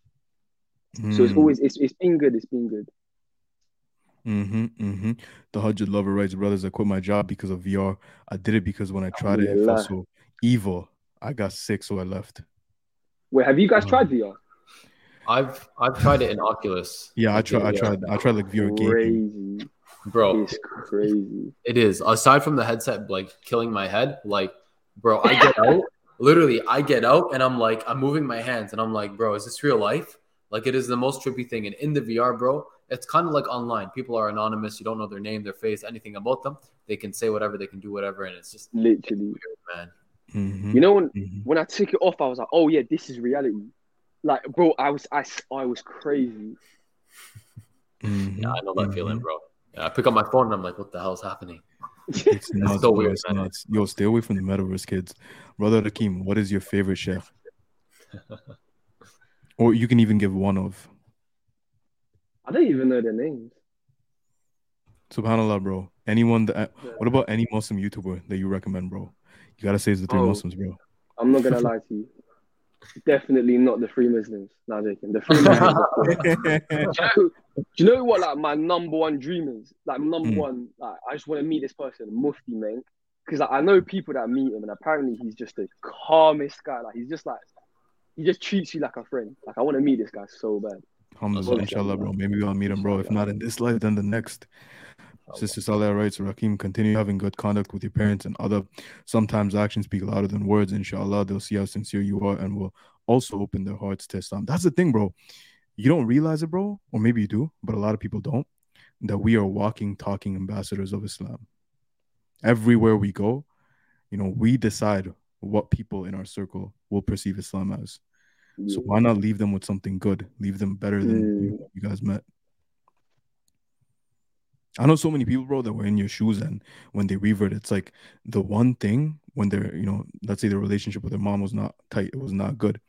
Mm. So it's hmm. always it's it's been good, it's been good. Mm-hmm, mm-hmm. The hundred lover writes, brothers, I quit my job because of VR. I did it because when I tried it, it felt so evil. I got sick, so I left. Wait, have you guys tried VR? I've I've tried it in Oculus. Yeah, I tried. I tried. I tried like VR gaming. Bro, it's crazy. It is. Aside from the headset like killing my head, like, bro, I get out. Literally, I get out and I'm like, I'm moving my hands and I'm like, bro, is this real life? Like, it is the most trippy thing. And in the VR, bro, it's kind of like online. People are anonymous. You don't know their name, their face, anything about them. They can say whatever, they can do whatever, and it's just literally, weird, man. Mm-hmm. You know when mm-hmm. when I took it off, I was like, oh yeah, this is reality. Like, bro, I was I, I was crazy. Mm-hmm. Yeah, I know that mm-hmm. feeling, bro. Yeah, I pick up my phone and I'm like, what the hell's happening? It's nuts, so weird, it's nuts. Yo, stay away from the metaverse, kids. Brother Rakim, what is your favorite chef? or you can even give one of. I don't even know their names. Subhanallah, bro. Anyone that what about any Muslim YouTuber that you recommend, bro? You gotta say it's the three oh, Muslims, bro. I'm not gonna lie to you. Definitely not the three Muslims. No, joking. The three Muslims. do, you know, do you know what? Like my number one dream is like number mm. one. Like I just want to meet this person, Mufti Menk, because like, I know people that meet him, and apparently he's just the calmest guy. Like he's just like he just treats you like a friend. Like I want to meet this guy so bad. Alhamdulillah, inshallah, bro. Maybe I'll meet him, bro. If not in this life, then the next. Sister Saleh writes, Rakim, continue having good conduct with your parents and other. Sometimes actions speak louder than words. Inshallah, they'll see how sincere you are and will also open their hearts to Islam. That's the thing, bro. You don't realize it, bro, or maybe you do, but a lot of people don't, that we are walking, talking ambassadors of Islam. Everywhere we go, you know, we decide what people in our circle will perceive Islam as. So why not leave them with something good? Leave them better than mm. you, you guys met. I know so many people, bro, that were in your shoes, and when they revert, it's like the one thing when they're, you know, let's say the relationship with their mom was not tight, it was not good,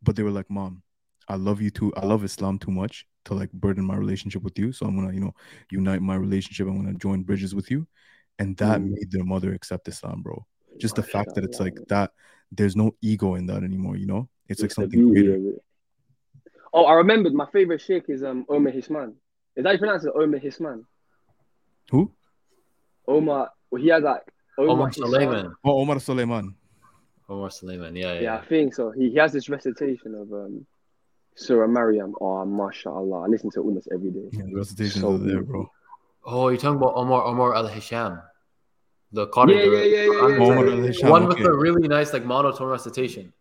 but they were like, "Mom, I love you too. I love Islam too much to like burden my relationship with you. So I'm gonna, you know, unite my relationship. I'm gonna join bridges with you," and that mm. made their mother accept Islam, bro. Just the fact that it's like that. There's no ego in that anymore. You know, it's, it's like something greater. Oh, I remembered. My favorite sheikh is um Omar Hisman. Is that you pronounce it? Omar Hisman. Who? Omar. Well, he has like Omar, Omar Suleiman. Oh, Omar Suleiman. Omar Suleiman. Yeah, yeah. Yeah, I think so. He, he has this recitation of um. Surah Maryam. Oh, mashallah. I listen to it almost every day. Yeah, the recitations So are there, bro. Oh, you're talking about Omar Omar Al Hisham, the Qari, Yeah, the, yeah, yeah, yeah, yeah, Omar yeah, Al yeah, one with okay. the really nice like monotone recitation.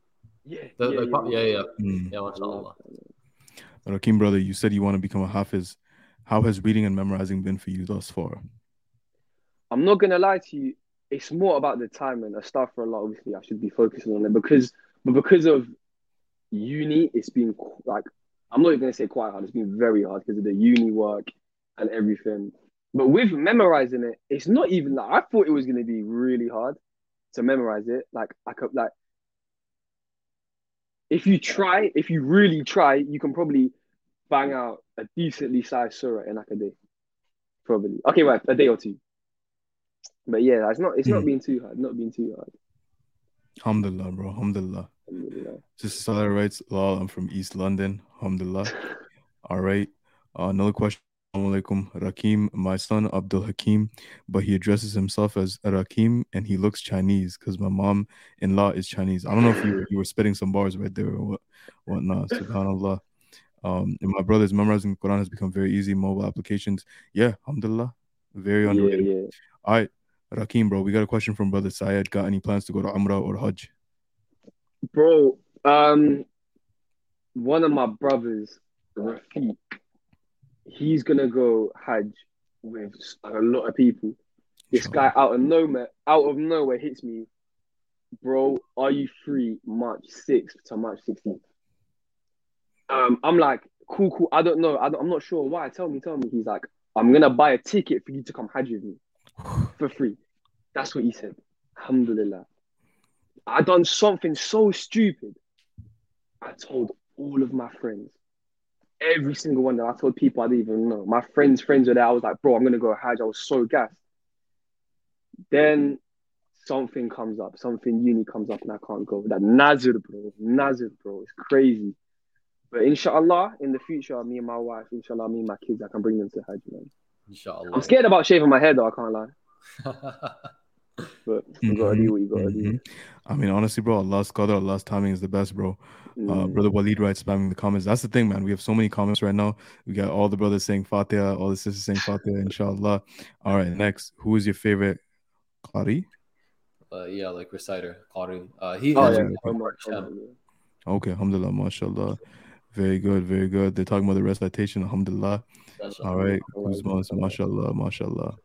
Yeah, The, yeah, like, yeah, yeah, yeah, Mm. yeah, mashallah. Rakim, brother, you said you want to become a hafiz. How has reading and memorizing been for you thus far? I'm not gonna lie to you. It's more about the time and stuff for a lot. Obviously, I should be focusing on it because, but because of uni, it's been like I'm not even gonna say quite hard. It's been very hard because of the uni work and everything. But with memorizing it, it's not even like I thought it was gonna be really hard to memorize it. Like I could like if you try, if you really try, you can probably bang out a decently sized surah in like a day. Probably. Okay, right, a day or two. But yeah, it's not it's not Hmm. been too hard. Not been too hard. Alhamdulillah, bro. Alhamdulillah. Alhamdulillah. Sister Salah writes, Lol, I'm from East London. Alhamdulillah. All right. Uh, another question. Assalamu alaikum. Rakim, my son Abdul Hakim, but he addresses himself as Rakim and he looks Chinese because my mom in law is Chinese. I don't know if you were, you were spitting some bars right there or what whatnot. Subhanallah. Um, and my brother's memorizing Quran has become very easy. Mobile applications. Yeah, alhamdulillah. Very Yeah, underrated. yeah. All right. Rakim, bro, we got a question from brother Syed. Got any plans to go to Umrah or Hajj? Bro, um one of my brothers, Rafiq, he's gonna go Hajj with a lot of people. This guy out of nowhere, out of nowhere hits me, bro. Are you free March sixth to March sixteenth? Um, I'm like, cool, cool. I don't know. I don't, I'm not sure why. Tell me, tell me. He's like, I'm gonna buy a ticket for you to come Hajj with me for free. That's what he said. Alhamdulillah. I done something so stupid. I told all of my friends, every single one that I told people I didn't even know. My friends' friends were there. I was like, bro, I'm gonna go Hajj. I was so gassed. Then something comes up, something uni comes up, and I can't go. That Nazir, bro, Nazir, bro, it's crazy. But inshallah, in the future, me and my wife, inshallah, me and my kids, I can bring them to Hajj, man. Inshallah. I'm scared about shaving my head, though. I can't lie. But you gotta Mhm, do what you gotta do. mhm. I mean, honestly, bro, Allah's qadr, Allah's timing is the best, bro. Uh, Mm. brother Walid writes, spamming the comments. That's the thing, man. We have so many comments right now. We got all the brothers saying Fatiha, all the sisters saying Fatiha, inshallah. All right, next, who is your favorite Qari? uh, yeah, like reciter, Qari. Uh, he Oh has yeah, Omar, Omar, Hisham. Omar, yeah. Okay, alhamdulillah, mashallah. Very good, very good. They're talking about the recitation, alhamdulillah. Mashallah. All right, Alright, Kuzmas, mashallah, mashallah.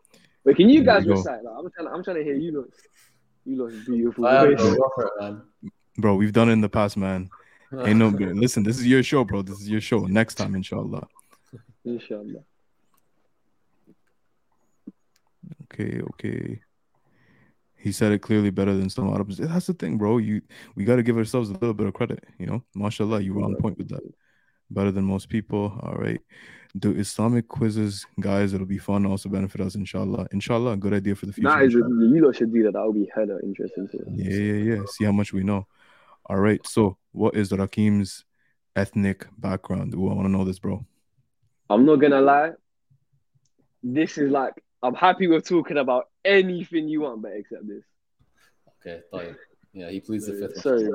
Wait, can you There guys we recite? Like, I'm trying. I'm trying to hear you look. You look beautiful. Voice. bro, go man. Bro, we've done it in the past, man. Ain't no, listen, this is your show, bro. This is your show. Next time, inshallah. Inshallah. Okay, okay. He said it clearly better than some Arabs. That's the thing, bro. You we got to give ourselves a little bit of credit, you know. Mashallah, you were on point with that. Better than most people. All right. Do Islamic quizzes, guys. It'll be fun. Also benefit us, inshallah. Inshallah, good idea for the future. That is, a, inshallah. you lot should do that. That would be hella interesting too. Yeah, yeah, yeah. See how much we know. All right. So, what is Rakim's ethnic background? Ooh, I want to know this, bro. I'm not gonna lie. This is like I'm happy with talking about anything you want, but except this. Okay, fine. Yeah, he pleads the fifth. Sorry.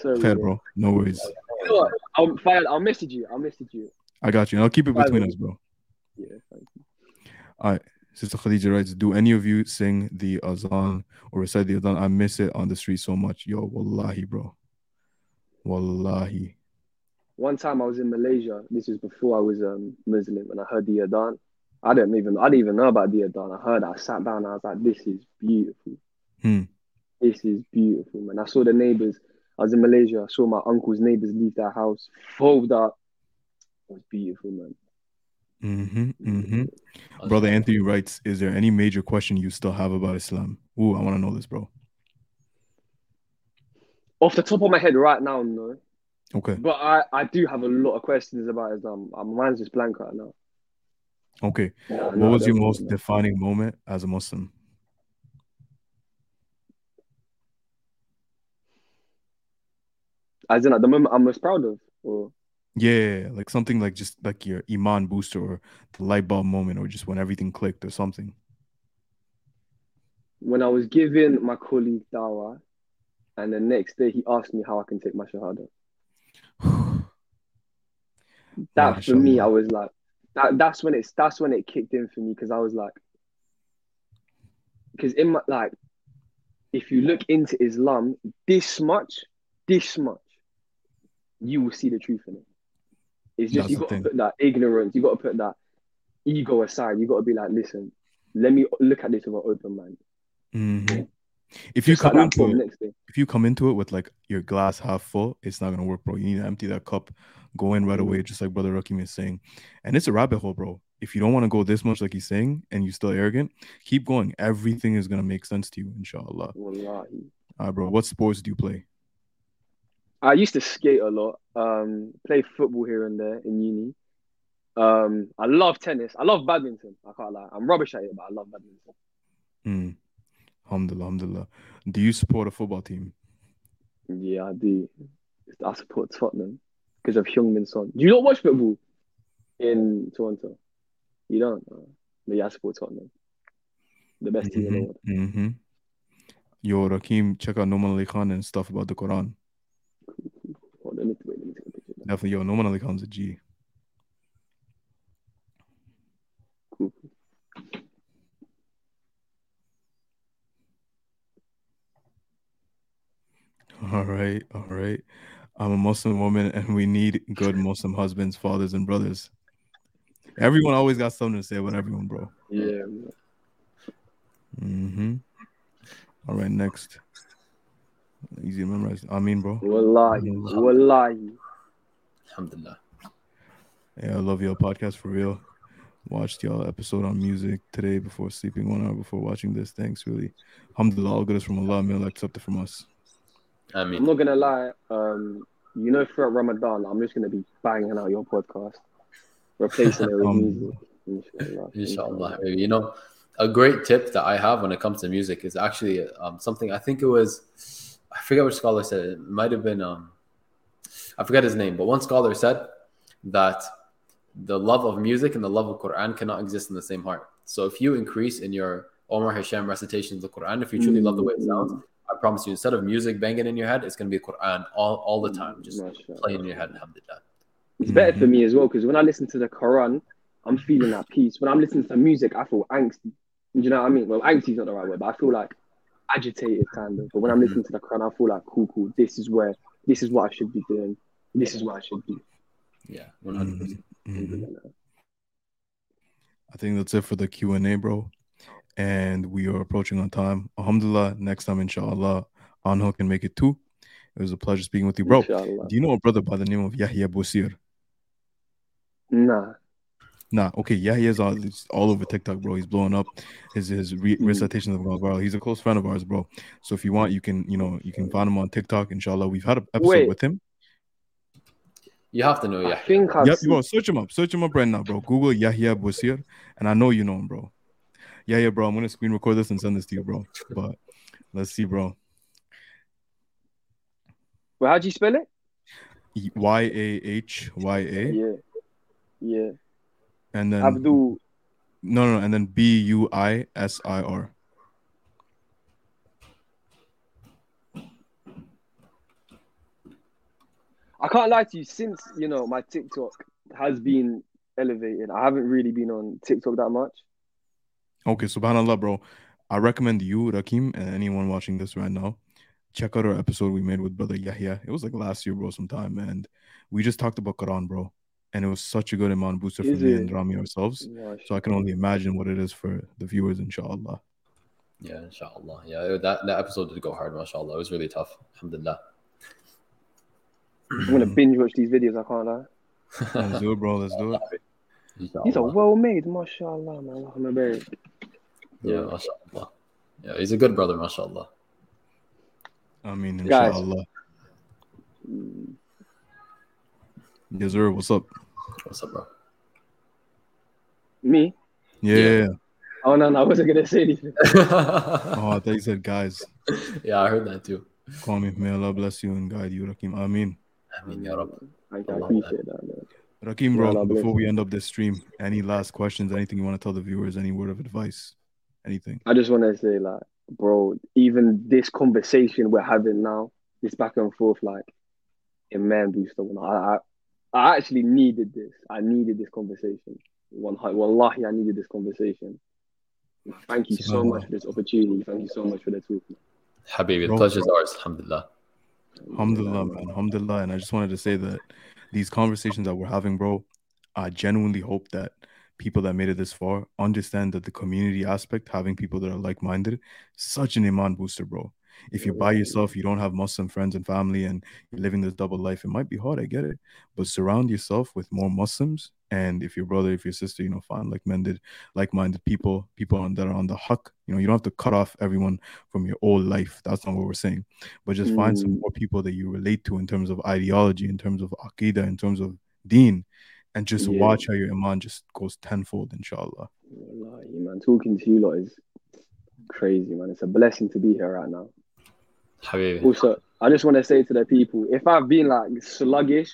Sorry, Fair, bro. No worries. You know I'll, fine, I'll message you. I'll message you. I got you. I'll keep it between us, bro. Yeah, thank you. All right. Sister Khadija writes, Do any of you sing the azan or recite the azan? I miss it on the street so much. Yo, wallahi, bro. Wallahi. One time I was in Malaysia. This was before I was um, Muslim and I heard the azan I didn't even I didn't even know about the Adhan. I heard. I sat down. And I was like, "This is beautiful. Hmm. This is beautiful, man." I saw the neighbors. I was in Malaysia. I saw my uncle's neighbors leave their house, fold up. It was beautiful, man. Mm-hmm. Mm-hmm. Brother Anthony writes, Is there any major question you still have about Islam? Ooh, I want to know this, bro. Off the top of my head, right now, no. Okay. But I, I do have a lot of questions about Islam. My mind's just blank right now. Okay. No, What was your most defining moment as a Muslim? As in, at the moment, I'm most proud of. Or Yeah, like something like just like your Iman booster or the light bulb moment or just when everything clicked or something. when I was giving my colleague dawa, and the next day he asked me how I can take my shahada. that for me. I was like, that. That's when it's that's when it kicked in for me because I was like, because in my like, if you look into Islam this much, this much, you will see the truth in it. It's just That's you got to put that ignorance, you got to put that ego aside. You got to be like, listen, let me look at this with an open mind. Mhm. If you Just come into it, if you come into it with like your glass half full, it's not gonna work, bro. You need to empty that cup, go in right away, just like Brother Rakim is saying. And it's a rabbit hole, bro. If you don't want to go this much, like he's saying, and you're still arrogant, keep going. Everything is gonna make sense to you, inshallah. Wallahi. Uh, bro, what sports do you play? I used to skate a lot, um, play football here and there in uni. Um, I love tennis. I love badminton. I can't lie. I'm rubbish at it, but I love badminton. Mm. Alhamdulillah, alhamdulillah. Do you support a football team? Yeah, I do. I support Tottenham because of Heung-min Son. Do you not watch football in Toronto? You don't? Uh, but yeah, I support Tottenham. The best team in the world. Mm-hmm. Yo, Rakim, check out Nouman Ali Khan and stuff about the Quran. Hold on, let wait, let me take a picture. Definitely, yo, Nouman Ali Khan's a G. Cool. All right, all right. I'm a Muslim woman, and we need good Muslim husbands, fathers, and brothers. Everyone always got something to say about everyone, bro. Yeah. Mm-hmm. All right, next. Easy to memorize. I mean, bro. Wallahi. Wallahi. Alhamdulillah. Yeah, I love your podcast for real. Watched y'all episode on music today before sleeping, one hour before watching this. Thanks, really. Alhamdulillah, all good is from Allah. May Allah accept it from us. I I'm not gonna lie. Um, you know, throughout Ramadan, I'm just gonna be banging out your podcast, replacing it with Um, music. Inshallah. inshallah. You know, a great tip that I have when it comes to music is actually um, something I think it was, I forget which scholar said it. It might have been, um, I forget his name, but one scholar said that the love of music and the love of Quran cannot exist in the same heart. So if you increase in your Omar Hashem recitation of the Quran, if you truly love the way it sounds, I promise you, instead of music banging in your head, it's going to be Quran all, all the mm, time, just Mashallah. playing in your head. Alhamdulillah. It's better for mm-hmm. me as well because when I listen to the Quran, I'm feeling at peace. When I'm listening to music, I feel angsty. Do you know what I mean? Well, angsty is not the right word, but I feel like agitated kind of. But when I'm mm-hmm. listening to the Quran, I feel like cool, cool. This is where, this is what I should be doing. This is what I should do. Yeah, 100%. Mhm. Mm-hmm. I think that's it for the Q and A, bro. And we are approaching on time. Alhamdulillah. Next time, inshallah, Anho can make it too. It was a pleasure speaking with you, bro. Inshallah. Do you know a brother by the name of Yahya Buisir? Nah. Nah, okay, Yahya's all, he's all over TikTok, bro. He's blowing up. His his re- Mhm. recitations of Al He's a close friend of ours, bro. So if you want, you can you know you can find him on TikTok. Inshallah, we've had an episode Wait. with him. You have to know, I yeah. think I've Yep, seen- bro. Search him up. Search him up right now, bro. Google Yahya Buisir, and I know you know him, bro. Yeah, yeah, bro. I'm gonna screen record this and send this to you, bro. But let's see, bro. Well, how do you spell it? Y A H Y A, Yeah. Yeah. and then Abdul. no, no, no, and then B U I S I R. I can't lie to you. Since you know my TikTok has been elevated, I haven't really been on TikTok that much. Okay, subhanallah, bro. I recommend you, Rakim, and anyone watching this right now, check out our episode we made with brother Yahya. It was like last year, bro, sometime, and we just talked about Quran, bro. And it was such a good iman booster for Is me and Rami ourselves. So I can only imagine what it is for the viewers, inshallah. Yeah, inshallah. Yeah, that, that episode did go hard, mashallah. It was really tough. Alhamdulillah. I'm gonna binge watch these videos. I can't lie. Let's do it, bro. Let's do it. These are Inshallah. well made, mashallah, man. I'm. Yeah, mashallah. Yeah, he's a good brother, mashallah. I mean, Guys. inshallah. Yes, sir. What's up? What's up, bro? Me? Yeah. Yeah. Oh no, no, I wasn't gonna say anything. Oh, I thought you said guys. yeah, I heard that too. Call me. May Allah bless you and guide you, Rakim. I mean, I mean, ya Rab. You, I appreciate that, man. Rakim, bro, Allah before we end up this stream, any last questions? Anything you want to tell the viewers? Any word of advice? Anything? I just want to say, like, bro, even this conversation we're having now, this back and forth, like, it man booster. I, I, I actually needed this. I needed this conversation. Wallahi, I needed this conversation. Thank you so much for this opportunity. Thank you so much for the talk. Habibi, the pleasure's ours. Alhamdulillah. Alhamdulillah, man. Alhamdulillah. And I just wanted to say that these conversations that we're having, bro, I genuinely hope that people that made it this far understand that the community aspect, having people that are like minded, such an iman booster, bro. If you're by yourself, you don't have Muslim friends and family, and you're living this double life, it might be hard. I get it, but surround yourself with more Muslims. And if your brother, if your sister, you know, find like-minded, like-minded people, people on, that are on the haqq, you know, you don't have to cut off everyone from your old life. That's not what we're saying, but just mm. find some mm. more people that you relate to in terms of ideology, in terms of aqidah, in terms of deen, and just yeah. watch how your iman just goes tenfold, inshallah. Wallahi, man, talking to you lot is crazy, man. It's a blessing to be here right now. Habibi. Also, I just want to say to the people, if I've been like sluggish,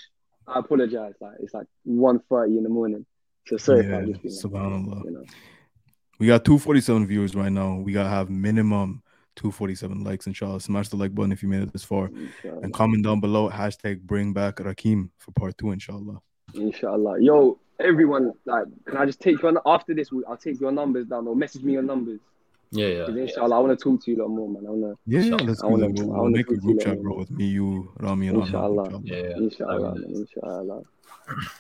I apologize. Like it's like 1.30 in the morning. So sorry yeah, if I just been, subhanallah. You know. We got 247 viewers right now. We gotta have minimum 247 likes, inshallah. Smash the like button if you made it this far. Inshallah. And comment down below hashtag bring back Rakim for part two, inshallah. Inshallah. Yo, everyone, like, can I just take you on after this? I'll take your numbers down or message me your numbers. Yeah, yeah. Inshallah, yeah. I want to talk to you a lot more, man. I want to. Yeah, yeah, let's I wanna, I make a group chat, bro, with me, you, Rami, and Inshallah. Yeah, yeah. Inshallah, man. Inshallah.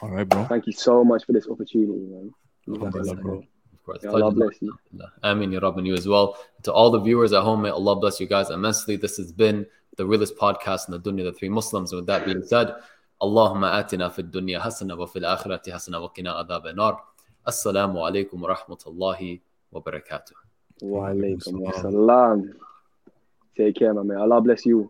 All right, bro. Thank you so much for this opportunity, man. Bro. Course. Yeah, Allah bless you. Ameen, and you as well. To all the viewers at home, may Allah bless you guys immensely. This has been the realest podcast in the dunya, the three Muslims. And with that being said, Allahumma atina fid dunya hasana wa fil akhirati hasana wa qina adhab nar. Assalamu alaykum wa rahmatullahi wa barakatuh alaikum assalam. Take care, my man. Allah bless you.